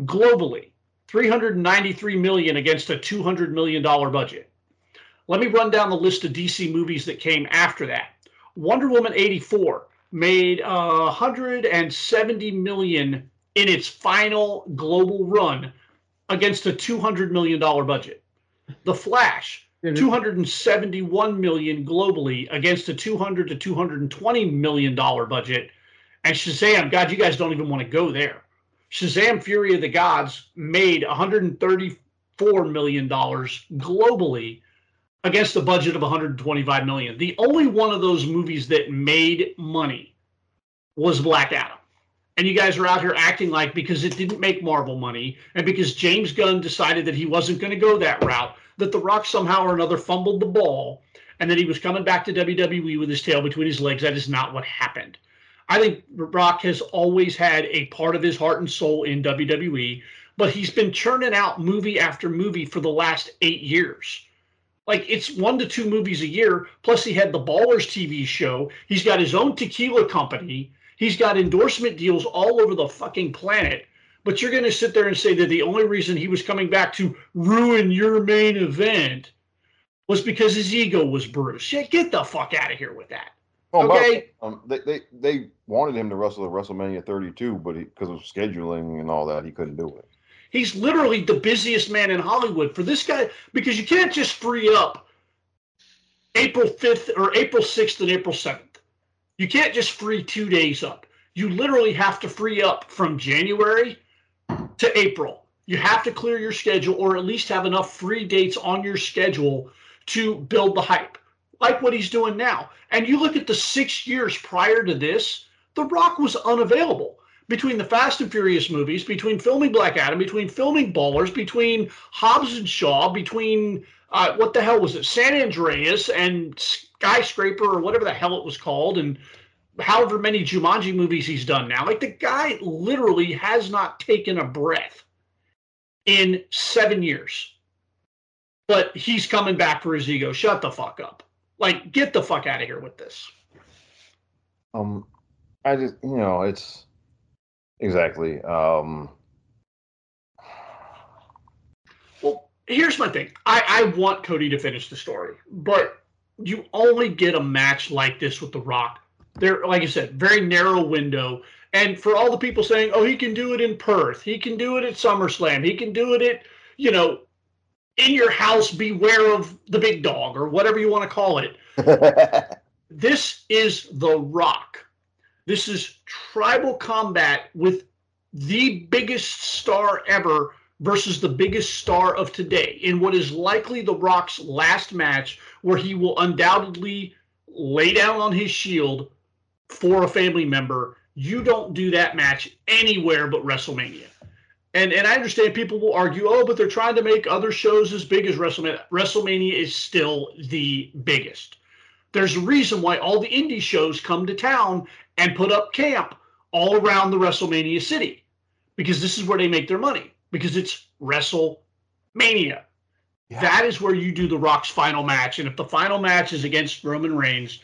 globally 393 million against a 200 million dollar budget. Let me run down the list of DC movies that came after that. Wonder Woman 84 made uh, 170 million in its final global run against a 200 million dollar budget. The Flash 271 million globally against a 200 to 220 million dollar budget. And Shazam, God, you guys don't even want to go there. Shazam Fury of the Gods made 134 million dollars globally against a budget of 125 million. The only one of those movies that made money was Black Adam. And you guys are out here acting like because it didn't make Marvel money and because James Gunn decided that he wasn't going to go that route, that The Rock somehow or another fumbled the ball and that he was coming back to WWE with his tail between his legs. That is not what happened. I think Rock has always had a part of his heart and soul in WWE. but he's been churning out movie after movie for the last eight years. Like it's one to two movies a year. Plus, he had the Ballers TV show. He's got his own tequila company. He's got endorsement deals all over the fucking planet. But you're going to sit there and say that the only reason he was coming back to ruin your main event was because his ego was bruised. Yeah, get the fuck out of here with that. Oh, Okay. way, um, they, they they wanted him to wrestle at WrestleMania 32, but because of scheduling and all that, he couldn't do it. He's literally the busiest man in Hollywood for this guy because you can't just free up April 5th or April 6th and April 7th. You can't just free two days up. You literally have to free up from January to April. You have to clear your schedule or at least have enough free dates on your schedule to build the hype, like what he's doing now. And you look at the six years prior to this, The Rock was unavailable between the Fast and Furious movies, between filming Black Adam, between filming Ballers, between Hobbs and Shaw, between uh, what the hell was it, San Andreas and Skyscraper or whatever the hell it was called, and however many Jumanji movies he's done now. Like the guy literally has not taken a breath in seven years. But he's coming back for his ego. Shut the fuck up. Like, get the fuck out of here with this. Um, I just you know it's exactly. Um, Well, here's my thing. I, I want Cody to finish the story, but you only get a match like this with The Rock. There, like I said, very narrow window. And for all the people saying, "Oh, he can do it in Perth. He can do it at SummerSlam. He can do it at, you know, in your house. Beware of the big dog or whatever you want to call it." this is The Rock. This is tribal combat with the biggest star ever versus the biggest star of today in what is likely The Rock's last match, where he will undoubtedly lay down on his shield for a family member. You don't do that match anywhere but WrestleMania. And and I understand people will argue, oh, but they're trying to make other shows as big as WrestleMania. WrestleMania is still the biggest. There's a reason why all the indie shows come to town and put up camp all around the WrestleMania city because this is where they make their money because it's WrestleMania. Yeah. That is where you do the Rock's final match. And if the final match is against Roman Reigns,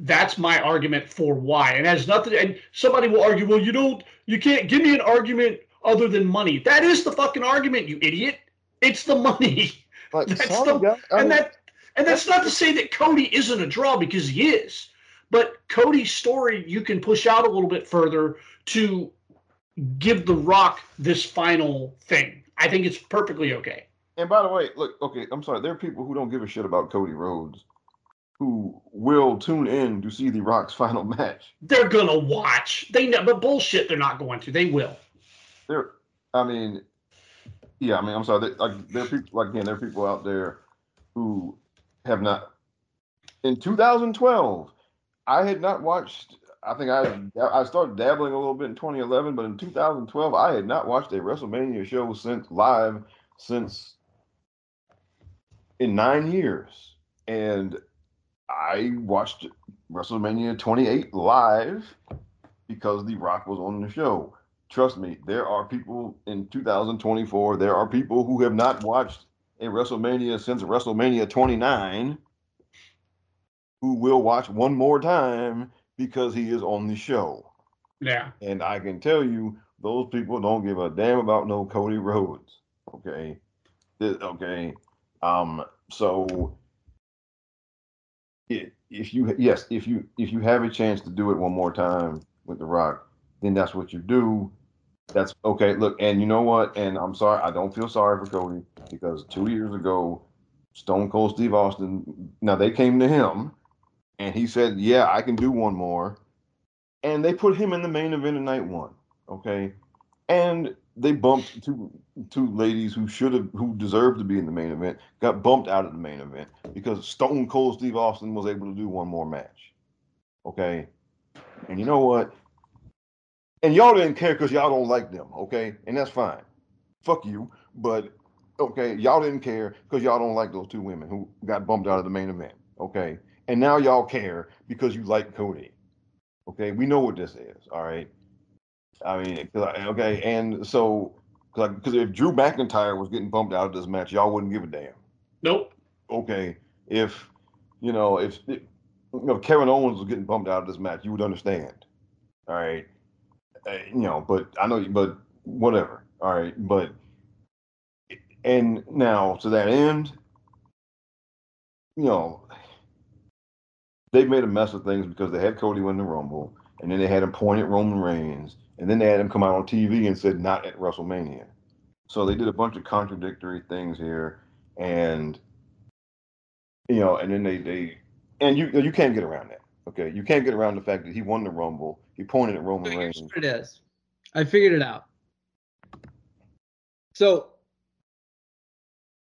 that's my argument for why. And has nothing and somebody will argue, well, you don't you can't give me an argument other than money. That is the fucking argument, you idiot. It's the money. like, That's the- and that and that's not to say that Cody isn't a draw because he is. But Cody's story you can push out a little bit further to give the Rock this final thing. I think it's perfectly okay. And by the way, look, okay, I'm sorry. There are people who don't give a shit about Cody Rhodes who will tune in to see the Rock's final match. They're gonna watch. They know, but bullshit. They're not going to. They will. There, I mean, yeah, I mean, I'm sorry. There, like, there are people, like again, there are people out there who have not. In 2012, I had not watched. I think I I started dabbling a little bit in 2011, but in 2012, I had not watched a WrestleMania show since live since in nine years, and I watched WrestleMania 28 live because The Rock was on the show. Trust me, there are people in 2024. There are people who have not watched a WrestleMania since WrestleMania 29 who will watch one more time because he is on the show. Yeah. And I can tell you, those people don't give a damn about no Cody Rhodes. Okay. Th- Okay. Um, so i- if you yes, if you if you have a chance to do it one more time with The Rock, then that's what you do. That's okay. Look, and you know what? And I'm sorry, I don't feel sorry for Cody because two years ago, Stone Cold Steve Austin, now they came to him and he said, Yeah, I can do one more. And they put him in the main event of night one. Okay. And they bumped two two ladies who should have who deserved to be in the main event, got bumped out of the main event because Stone Cold Steve Austin was able to do one more match. Okay. And you know what? And y'all didn't care because y'all don't like them, okay? And that's fine. Fuck you. But okay, y'all didn't care because y'all don't like those two women who got bumped out of the main event. Okay. And now y'all care because you like Cody. Okay, we know what this is. All right. I mean, I- okay, and so Because if Drew McIntyre was getting bumped out of this match, y'all wouldn't give a damn. Nope. Okay, if you know if, if you know, Kevin Owens was getting bumped out of this match, you would understand. All right, uh, you know, but I know, but whatever. All right, but and now to that end, you know, they made a mess of things because they had Cody win the Rumble, and then they had him point at Roman Reigns, and then they had him come out on TV and said not at WrestleMania. So they did a bunch of contradictory things here, and you know, and then they they and you you can't get around that. Okay, you can't get around the fact that he won the Rumble. He pointed at Roman Here's Reigns. what it is. I figured it out. So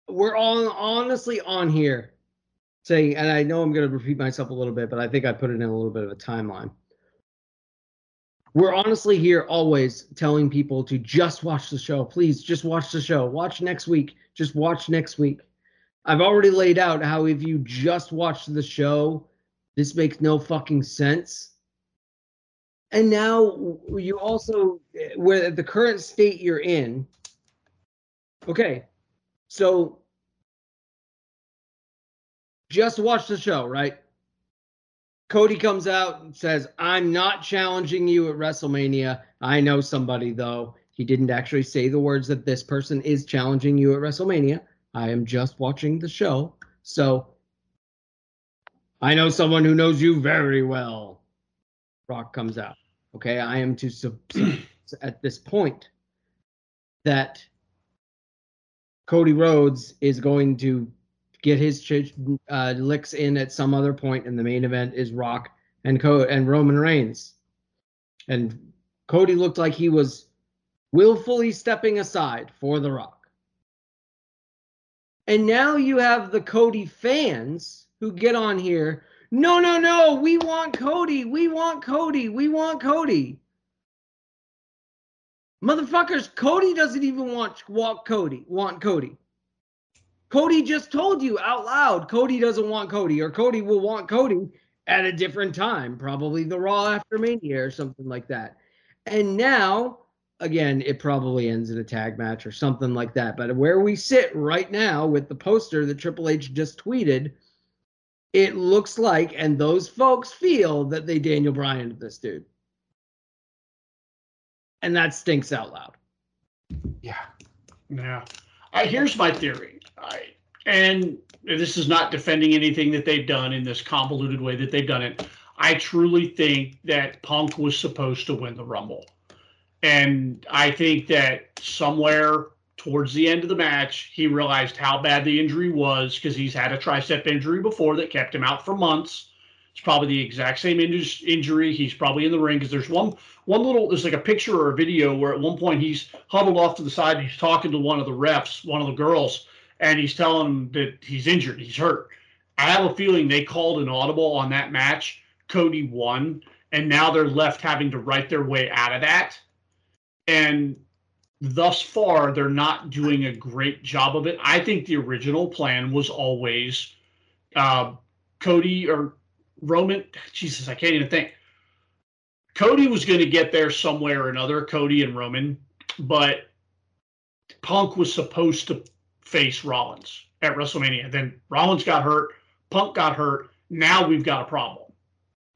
we're all honestly on here saying, and I know I'm going to repeat myself a little bit, but I think I put it in a little bit of a timeline. We're honestly here always telling people to just watch the show. Please just watch the show. Watch next week. Just watch next week. I've already laid out how if you just watch the show, this makes no fucking sense. And now you also, where the current state you're in, okay, so just watch the show, right? Cody comes out and says, I'm not challenging you at WrestleMania. I know somebody, though. He didn't actually say the words that this person is challenging you at WrestleMania. I am just watching the show. So I know someone who knows you very well. Rock comes out. Okay. I am to sub- at this point that Cody Rhodes is going to get his uh, licks in at some other point, and the main event is Rock and Co- and Roman Reigns. And Cody looked like he was willfully stepping aside for The Rock. And now you have the Cody fans who get on here. No, no, no. We want Cody. We want Cody. We want Cody. Motherfuckers, Cody doesn't even want want Cody. Want Cody. Cody just told you out loud Cody doesn't want Cody, or Cody will want Cody at a different time, probably the Raw after Mania or something like that. And now, again, it probably ends in a tag match or something like that. But where we sit right now with the poster that Triple H just tweeted, it looks like, and those folks feel that they Daniel Bryan this dude. And that stinks out loud. Yeah. Yeah. I, here's my theory. I, and this is not defending anything that they've done in this convoluted way that they've done it. I truly think that Punk was supposed to win the Rumble. And I think that somewhere towards the end of the match, he realized how bad the injury was because he's had a tricep injury before that kept him out for months. It's probably the exact same injury. He's probably in the ring because there's one one little there's like a picture or a video where at one point he's huddled off to the side. he's talking to one of the refs, one of the girls, and he's telling him that he's injured, he's hurt. I have a feeling they called an audible on that match. Cody won, and now they're left having to write their way out of that. And thus far, they're not doing a great job of it. I think the original plan was always uh, Cody or Roman. Jesus, I can't even think. Cody was going to get there somewhere or another, Cody and Roman, but Punk was supposed to face Rollins at WrestleMania. Then Rollins got hurt, Punk got hurt. Now we've got a problem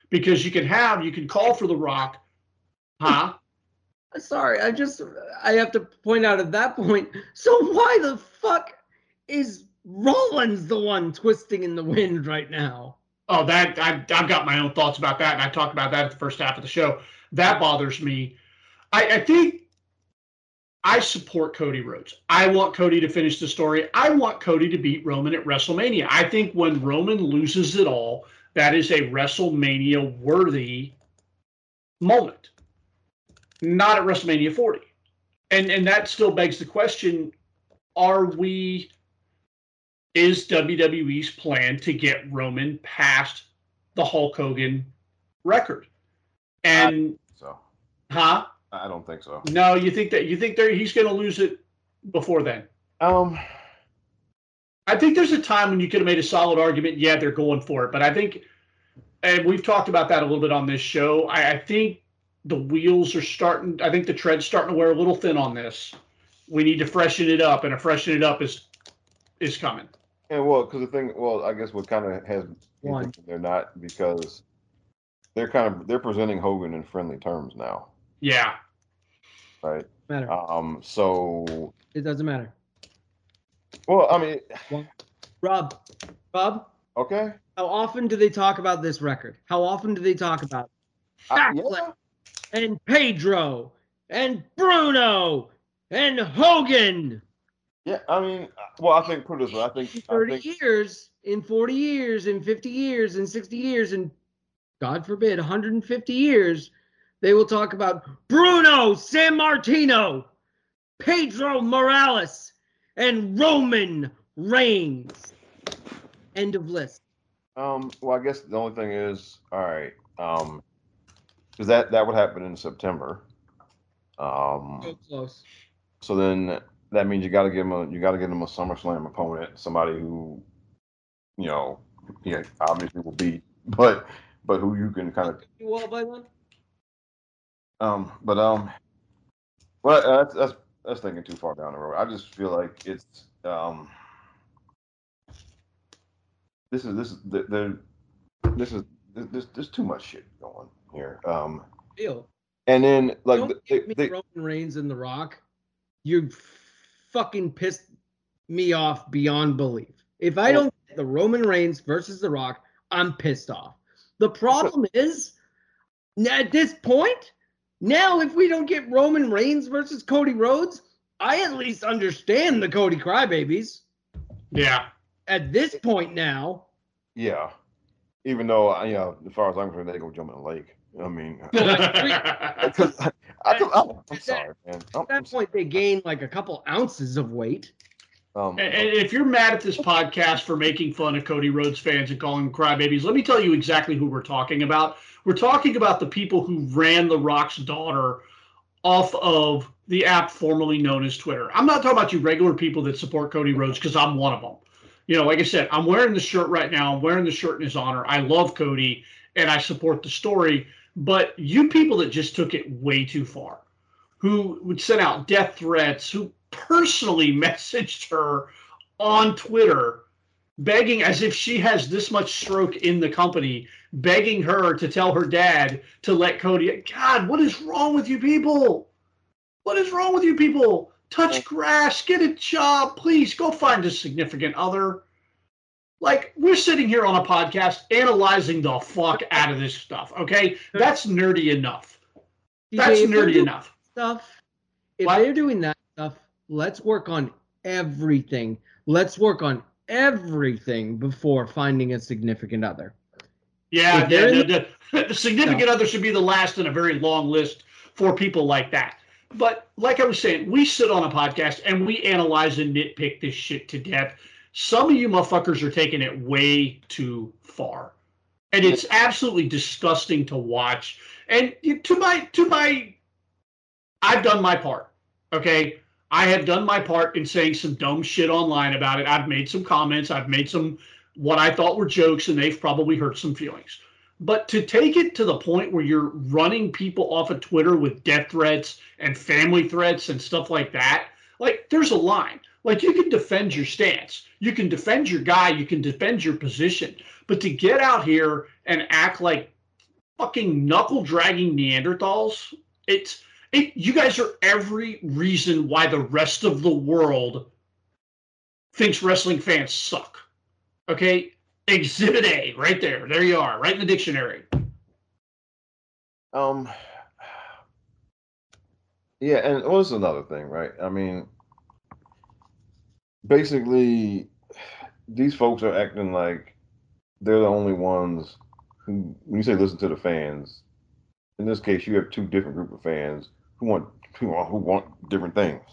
because you can have, you can call for The Rock, huh? Sorry, I just I have to point out at that point. So why the fuck is Rollins the one twisting in the wind right now? Oh, that I, I've got my own thoughts about that, and I talked about that at the first half of the show. That bothers me. I, I think I support Cody Rhodes. I want Cody to finish the story. I want Cody to beat Roman at WrestleMania. I think when Roman loses it all, that is a WrestleMania worthy moment. Not at WrestleMania 40. And and that still begs the question, are we is WWE's plan to get Roman past the Hulk Hogan record? And So huh? I don't think so. No, you think that you think that he's going to lose it before then? Um, I think there's a time when you could have made a solid argument. Yeah, they're going for it, but I think, and we've talked about that a little bit on this show. I, I think the wheels are starting. I think the tread's starting to wear a little thin on this. we need to freshen it up, and a freshen it up is is coming. And well, because the thing, well, I guess what kind of has One. they're not because they're kind of they're presenting Hogan in friendly terms now, Yeah. right? Matter. Um, so it doesn't matter. well, I mean, Rob, Rob, okay, how often do they talk about this record? How often do they talk about I, Backlund yeah, and Pedro and Bruno and Hogan? Yeah. I mean, well, I think put it this way, I think, In I 30 think years, in 40 years, in 50 years, in 60 years, and God forbid, 150 years, they will talk about Bruno Sammartino, Pedro Morales, and Roman Reigns. End of list. Um, well, I guess the only thing is, all right, um, because that that would happen in September. Um, So close. so then that means you got to give him a you got to give him a SummerSlam opponent, somebody who, you know, yeah, obviously will beat, but but who you can kind of You well by then? um, but um, well, uh, that's that's that's thinking too far down the road. I just feel like it's um, this is this is the, the this is there's there's too much shit going here. Um, Deal. and then like Don't me they, Roman Reigns and The Rock. You fucking pissed me off beyond belief. If I don't get the Roman Reigns versus The Rock, I'm pissed off. The problem is, at this point, now if we don't get Roman Reigns versus Cody Rhodes, I at least understand the Cody Crybabies. Yeah. At this point now, yeah. Even though you know, as far as I'm concerned, they go jump in the lake. I mean, and, because I, I, am At that- sorry, man. I'm, at that point they gain like a couple ounces of weight. um, and if you're mad at this podcast for making fun of Cody Rhodes fans and calling them crybabies, let me tell you exactly who we're talking about. We're talking about the people who ran The Rock's daughter off of the app formerly known as Twitter. I'm not talking about you regular people that support Cody Rhodes because I'm one of them. You know, like I said, I'm wearing the shirt right now. I'm wearing the shirt in his honor. I love Cody and I support the story. But you people that just took it way too far, who would send out death threats, who personally messaged her on Twitter, begging as if she has this much stroke in the company, begging her to tell her dad to let Cody. God, what is wrong with you people? What is wrong with you people? Touch grass, get a job, please go find a significant other. Like, we're sitting here on a podcast analyzing the fuck out of this stuff, okay? That's nerdy enough. That's if nerdy enough. Stuff. If What? they're doing that stuff, let's work on everything. Let's work on everything before finding a significant other. Yeah, If the, the, the significant other should be the last in a very long list for people like that. But like I was saying, we sit on a podcast and we analyze and nitpick this shit to death. Some of you motherfuckers are taking it way too far. And it's absolutely disgusting to watch. And to my to my I've done my part. Okay. I have done my part in saying some dumb shit online about it. I've made some comments. I've made some what I thought were jokes, and they've probably hurt some feelings. But to take it to the point where you're running people off of Twitter with death threats and family threats and stuff like that, like there's a line. Like you can defend your stance, you can defend your guy, you can defend your position, but to get out here and act like fucking knuckle dragging Neanderthals, it's it, you guys are every reason why the rest of the world thinks wrestling fans suck. Okay, Exhibit A, right there. There you are, right in the dictionary. Um. Yeah, and well, was another thing, right? I mean, basically, these folks are acting like they're the only ones who, when you say listen to the fans, in this case, you have two different group of fans who want who want, who want different things,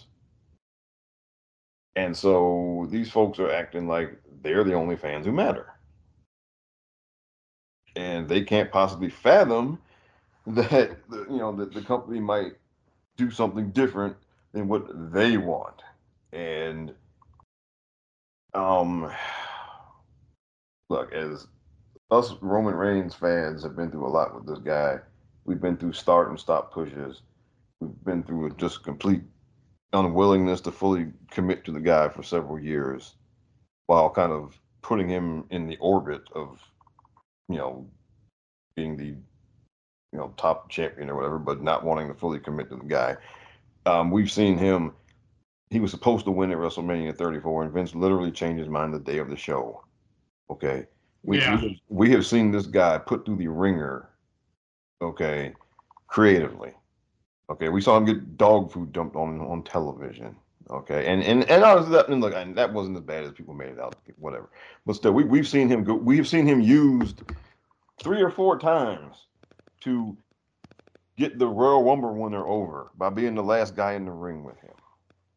and so these folks are acting like they're the only fans who matter, and they can't possibly fathom that you know that the company might do something different than what they want. And um look as us roman reigns fans have been through a lot with this guy we've been through start and stop pushes we've been through just complete unwillingness to fully commit to the guy for several years, while kind of putting him in the orbit of, you know, being the, you know, top champion or whatever, but not wanting to fully commit to the guy. Um, we've seen him. He was supposed to win at WrestleMania 34, and Vince literally changed his mind the day of the show. Okay, we, Yeah. we, have, we have seen this guy put through the wringer. Okay, creatively. Okay, we saw him get dog food dumped on on television. Okay, and and and honestly, that and look, and that wasn't as bad as people made it out. Whatever, but still, we we've seen him go. We've seen him used three or four times to get the Royal Rumble winner over by being the last guy in the ring with him.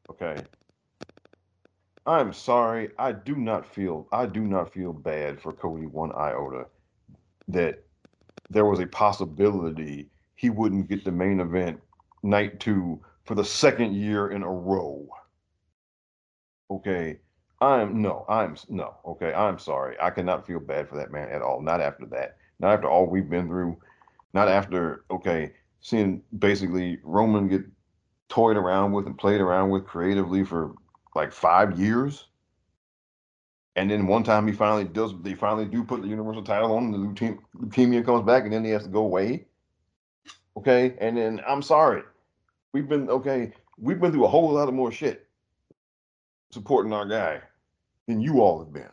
Okay. I'm sorry. I do not feel I do not feel bad for Cody one iota that there was a possibility he wouldn't get the main event night two for the second year in a row. Okay. I'm no, I'm no, okay. I'm sorry. I cannot feel bad for that man at all. Not after that. Not after all we've been through. Not after, okay, seeing basically Roman get toyed around with and played around with creatively for like five years. And then one time he finally does, they finally do put the Universal title on, and the leukemia, leukemia comes back, and then he has to go away. Okay. And then I'm sorry. We've been, okay, we've been through a whole lot of more shit supporting our guy than you all have been.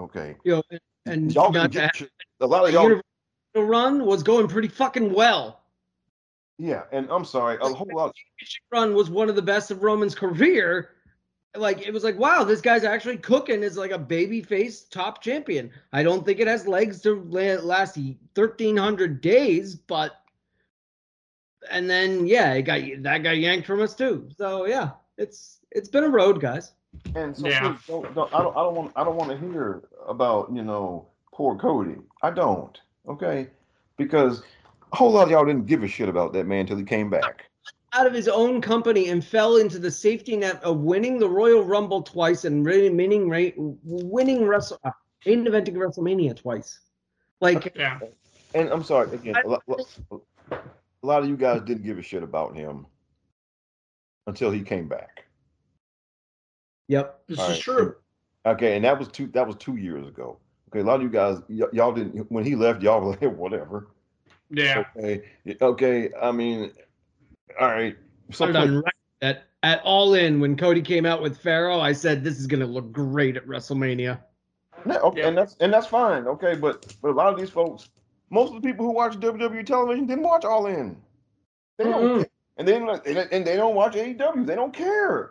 Okay. You know, and y'all can not get A lot of y'all, Universal run was going pretty fucking well. Yeah. And I'm sorry, a whole lot. championship run was one of the best of Roman's career. Like it was like, wow, this guy's actually cooking as like a babyface top champion. I don't think it has legs to last thirteen hundred days, but and then yeah, it got that got yanked from us too. So yeah, it's it's been a road, guys. And so Yeah. please don't, don't, I don't, I don't want, I don't want to hear about, you know, poor Cody. I don't. Okay, because a whole lot of y'all didn't give a shit about that man until he came back. Out of his own company and fell into the safety net of winning the Royal Rumble twice and really winning ra- winning Wrestle uh, main eventing WrestleMania twice. Like Yeah. And I'm sorry again. A lot, a lot of you guys didn't give a shit about him until he came back. Yep. This All is right. true. Okay, and that was two. That was two years ago. Okay, a lot of you guys, y- y'all didn't. When he left, y'all were like, whatever. Yeah. Okay, okay. I mean, all right. Put Some it on record at All In when Cody came out with Pharaoh, I said this is gonna look great at WrestleMania. Yeah, okay, Yeah. and that's and that's fine. Okay, but but a lot of these folks, most of the people who watch WWE television didn't watch All In. They don't, Mm-mm. care. and they don't, they don't- and they don't watch AEW. They don't care.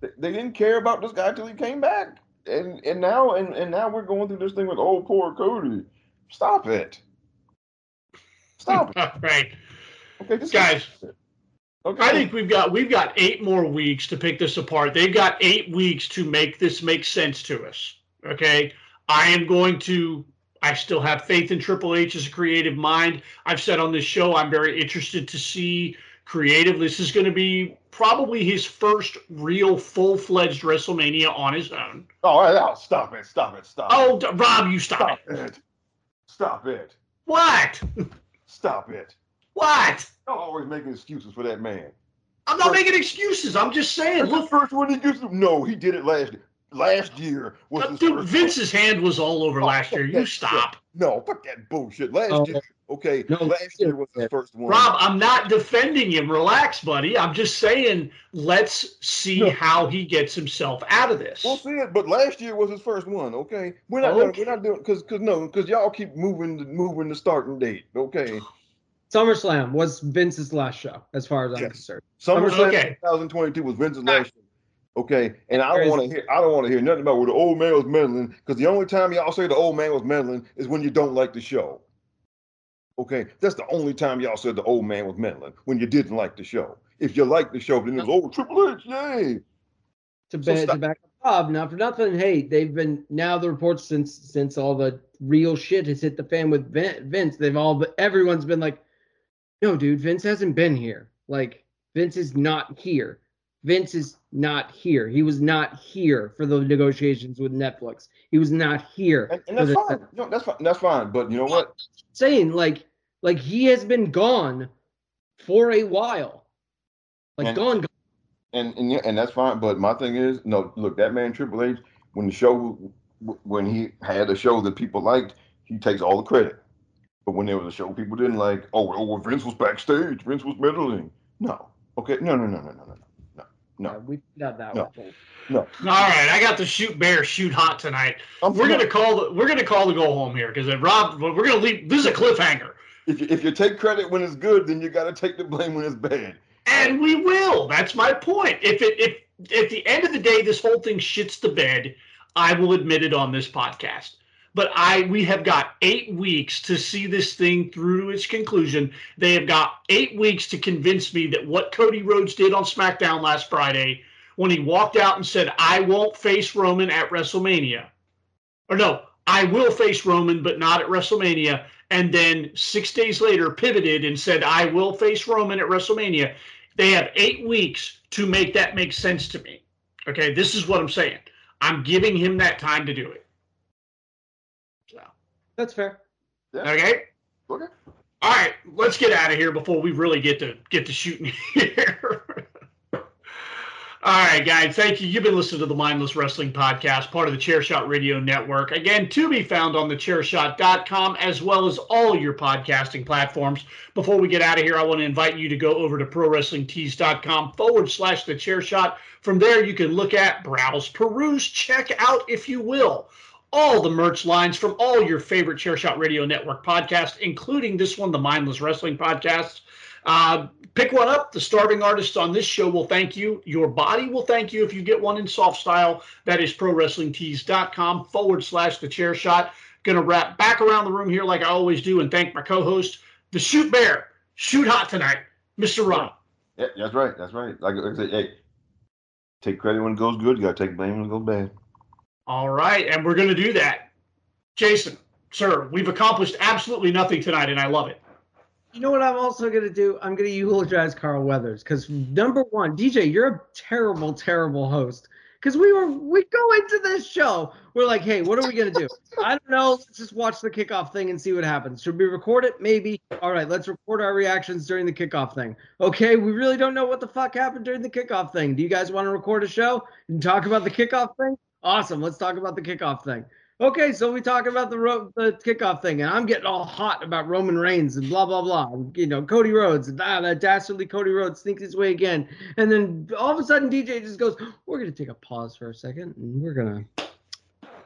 They, they didn't care about this guy till he came back, and and now and and now we're going through this thing with oh poor Cody. Stop it. Stop it. right. Okay, this Guys, Okay. I think we've got we've got eight more weeks to pick this apart. They've got eight weeks to make this make sense to us. Okay. I am going to I still have faith in Triple H as a creative mind. I've said on this show I'm very interested to see creative. This is going to be probably his first real full-fledged WrestleMania on his own. Oh, oh, stop it! Stop it! Stop Oh, it! Rob, you stop Stop it. it! Stop it! What? Stop it! What? Y'all always making excuses for that man. I'm not making excuses. I'm just saying. That's the first one he gets. No, he did it last last year. Was his dude, first Vince's hand was all over Oh, last year. You stop. shit. No, fuck that bullshit. Last Oh. year, okay. No, last year was the first one. Rob, I'm not defending him. Relax, buddy. I'm just saying, let's see No. how he gets himself out of this. We'll see it, but last year was his first one. Okay, we're not. Okay. Gonna, we're not doing because because no because y'all keep moving the moving the starting date. Okay, SummerSlam was Vince's last show, as far as I'm Yes. concerned. SummerSlam Okay. 2022 was Vince's last year. Okay, and I don't want to hear. I don't want to hear nothing about where the old man was meddling because the only time y'all say the old man was meddling is when you don't like the show. Okay, that's the only time y'all said the old man was meddling when you didn't like the show. If you liked the show, then it was oh Triple H, yay! To, So ba- stop- to back up Bob, not for nothing. Hey, they've been now the reports since since all the real shit has hit the fan with Vince. They've all everyone's been like, no, dude, Vince hasn't been here. Like Vince is not here. Vince is not here. He was not here for the negotiations with Netflix. He was not here. And, and that's fine. No, that's fine. That's fine. But you know what? saying like like he has been gone for a while like And- gone, gone And and yeah, and that's fine. But my thing is, no, look, that man Triple H, when the show, when he had a show that people liked, he takes all the credit. But when there was a show people didn't like, oh, oh, well, Vince was backstage, Vince was meddling. No, okay, no, no, no, no, no, no, no, no. Yeah, we got that No. one. All right, I got the shoot bear shoot hot tonight. I'm We're gonna call the we're gonna call the go home here because Rob we're gonna leave. This is a cliffhanger, If you, if you take credit when it's good, then you got to take the blame when it's bad. and we will. That's my point. If it if at the end of the day this whole thing shits the bed, I will admit it on this podcast. But I we have got eight weeks to see this thing through to its conclusion. They have got eight weeks to convince me that what Cody Rhodes did on SmackDown last Friday, when he walked out and said, "I won't face Roman at WrestleMania," or no, I will face Roman, but not at WrestleMania. And then six days later pivoted and said, I will face Roman at WrestleMania. They have eight weeks to make that make sense to me. Okay, this is what I'm saying. I'm giving him that time to do it. So, That's fair. okay. Okay. All right, let's get out of here before we really get to get to shooting here. All right, guys, thank you. You've been listening to the Mindless Wrestling Podcast, part of the Chairshot Radio Network. Again, to be found on the chairshot.com as well as all your podcasting platforms. Before we get out of here, I want to invite you to go over to prowrestlingtees.com forward slash the chairshot. From there, you can look at, browse, peruse, check out, if you will, all the merch lines from all your favorite Chairshot Radio Network podcasts, including this one, the Mindless Wrestling Podcast. Uh, pick one up. The starving artists on this show will thank you. Your body will thank you if you get one in soft style. That is prowrestlingtees.com forward slash the chair shot. Gonna wrap back around the room here like I always do and thank my co-host, the shoot bear, shoot hot tonight, Mr. Rob. Yeah, that's right. That's right. Like I said, hey, take credit when it goes good. You got to take blame when it goes bad. All right, and we're gonna do that. Jason, sir, we've accomplished absolutely nothing tonight, and I love it. You know what I'm also gonna do? I'm gonna eulogize Carl Weathers because number one, DJ, you're a terrible, terrible host. Because we were we go into this show, we're like, hey, what are we gonna do? I don't know. Let's just watch the kickoff thing and see what happens. Should we record it? Maybe. All right, let's record our reactions during the kickoff thing. Okay, we really don't know what the fuck happened during the kickoff thing. Do you guys want to record a show and talk about the kickoff thing? Awesome. Let's talk about the kickoff thing. Okay, so we talk about the ro- the kickoff thing, and I'm getting all hot about Roman Reigns and blah blah blah. You know, Cody Rhodes and ah, that dastardly Cody Rhodes sneaks his way again, and then all of a sudden DJ just goes, "We're gonna take a pause for a second, and we're gonna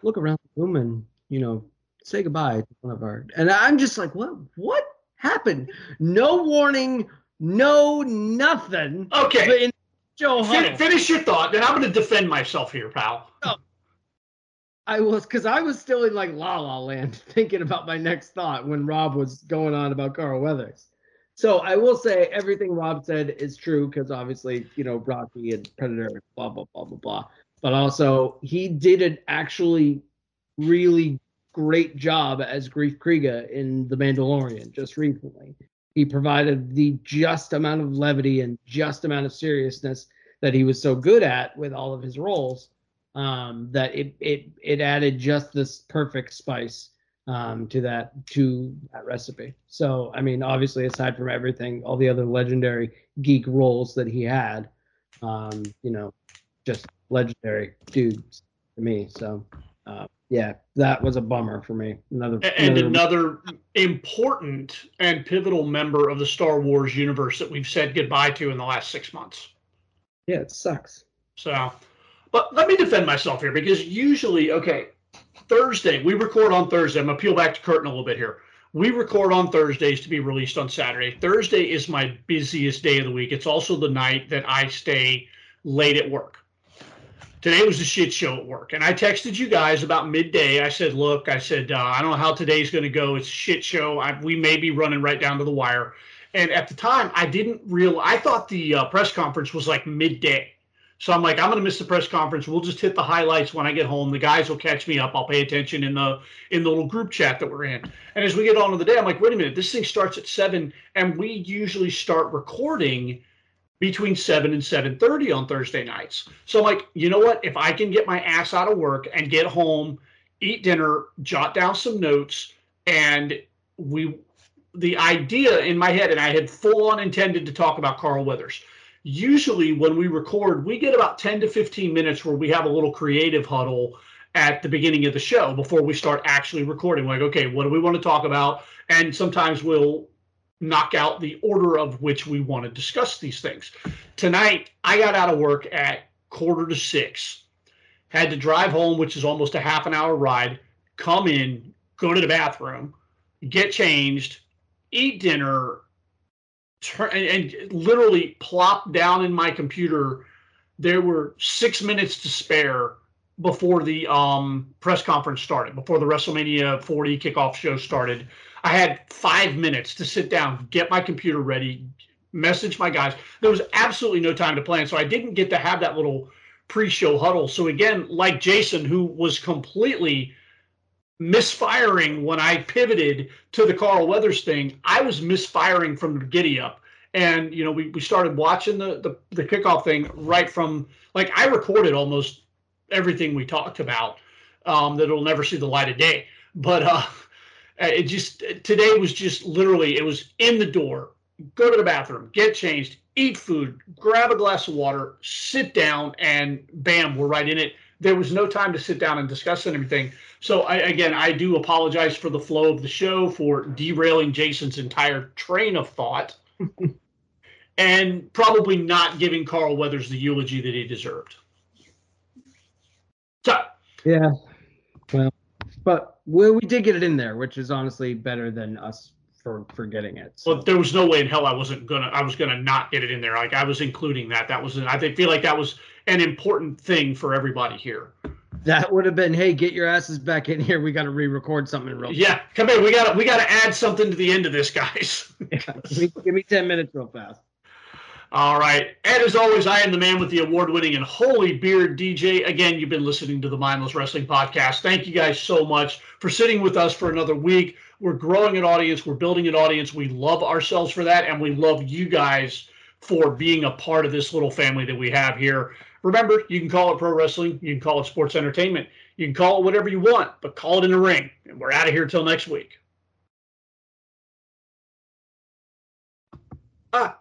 look around the room and you know say goodbye to one of our." And I'm just like, "What? What happened? No warning, no nothing." Okay. But in Joe Fin- Huddle. finish your thought, then I'm going to defend myself here, pal. Oh. I was because I was still in like la la land thinking about my next thought when Rob was going on about Carl Weathers. So I will say everything Rob said is true because obviously, you know, Rocky and Predator, blah, blah, blah, blah, blah. But also he did an actually really great job as Greef Karga in The Mandalorian just recently. He provided the just amount of levity and just amount of seriousness that he was so good at with all of his roles um, that it it it added just this perfect spice um, to that to that recipe. So I mean, obviously, aside from everything, all the other legendary geek roles that he had, um, you know, just legendary dudes to me. So yeah, that was a bummer for me. Another And another- another important and pivotal member of the Star Wars universe that we've said goodbye to in the last six months. yeah, it sucks. So, but let me defend myself here because usually, okay, Thursday, we record on Thursday. I'm going to peel back the curtain a little bit here. We record on Thursdays to be released on Saturday. Thursday is my busiest day of the week. It's also the night that I stay late at work. Today was a shit show at work. And I texted you guys about midday. I said, look, I said, uh, I don't know how today's going to go. It's a shit show. I, we may be running right down to the wire. And at the time, I didn't real. I thought the uh, press conference was like midday. So I'm like, I'm going to miss the press conference. We'll just hit the highlights when I get home. The guys will catch me up. I'll pay attention in the in the little group chat that we're in. And as we get on to the day, I'm like, wait a minute, this thing starts at seven, and we usually start recording between seven and seven thirty on Thursday nights. So like, you know what? If I can get my ass out of work and get home, eat dinner, jot down some notes, and we the idea in my head, and I had full on intended to talk about Carl weathers usually when we record, we get about 10 to 15 minutes where we have a little creative huddle at the beginning of the show before we start actually recording. Like, okay, what do we want to talk about? And sometimes we'll knock out the order of which we want to discuss these things. Tonight, I got out of work at quarter to six, had to drive home, which is almost a half an hour ride, come in, go to the bathroom, get changed, eat dinner, turn and, and literally plop down in my computer. There were six minutes to spare before the um, press conference started, before the WrestleMania 40 kickoff show started. I had five minutes to sit down, get my computer ready, message my guys. There was absolutely no time to plan. So I didn't get to have that little pre show huddle. So again, like Jason, who was completely misfiring when I pivoted to the Carl Weathers thing, I was misfiring from the giddy up. And you know, we, we started watching the, the the kickoff thing right from like I recorded almost everything we talked about um, that'll never see the light of day. But uh, Uh, it just today was just literally it was in the door, go to the bathroom, get changed, eat food, grab a glass of water, sit down, and bam, we're right in it. There was no time to sit down and discuss anything. So I, again, I do apologize for the flow of the show for derailing Jason's entire train of thought. and probably not giving Carl Weathers the eulogy that he deserved. So yeah, well, but we, we did get it in there, which is honestly better than us for for getting it. So. Well, there was no way in hell I wasn't gonna I was gonna not get it in there. Like I was including that. That was I feel like that was an important thing for everybody here. That would have been, hey, get your asses back in here. We got to re-record something real. Yeah, come in. We got to we got to add something to the end of this, guys. yeah, give, me, give me ten minutes real fast. All right. And as always, I am the man with the award winning and holy beard DJ. Again, you've been listening to the Mindless Wrestling Podcast. Thank you guys so much for sitting with us for another week. We're growing an audience, we're building an audience. We love ourselves for that, and we love you guys for being a part of this little family that we have here. Remember, you can call it pro wrestling, you can call it sports entertainment, you can call it whatever you want, but call it in the ring. And we're out of here till next week. Ah.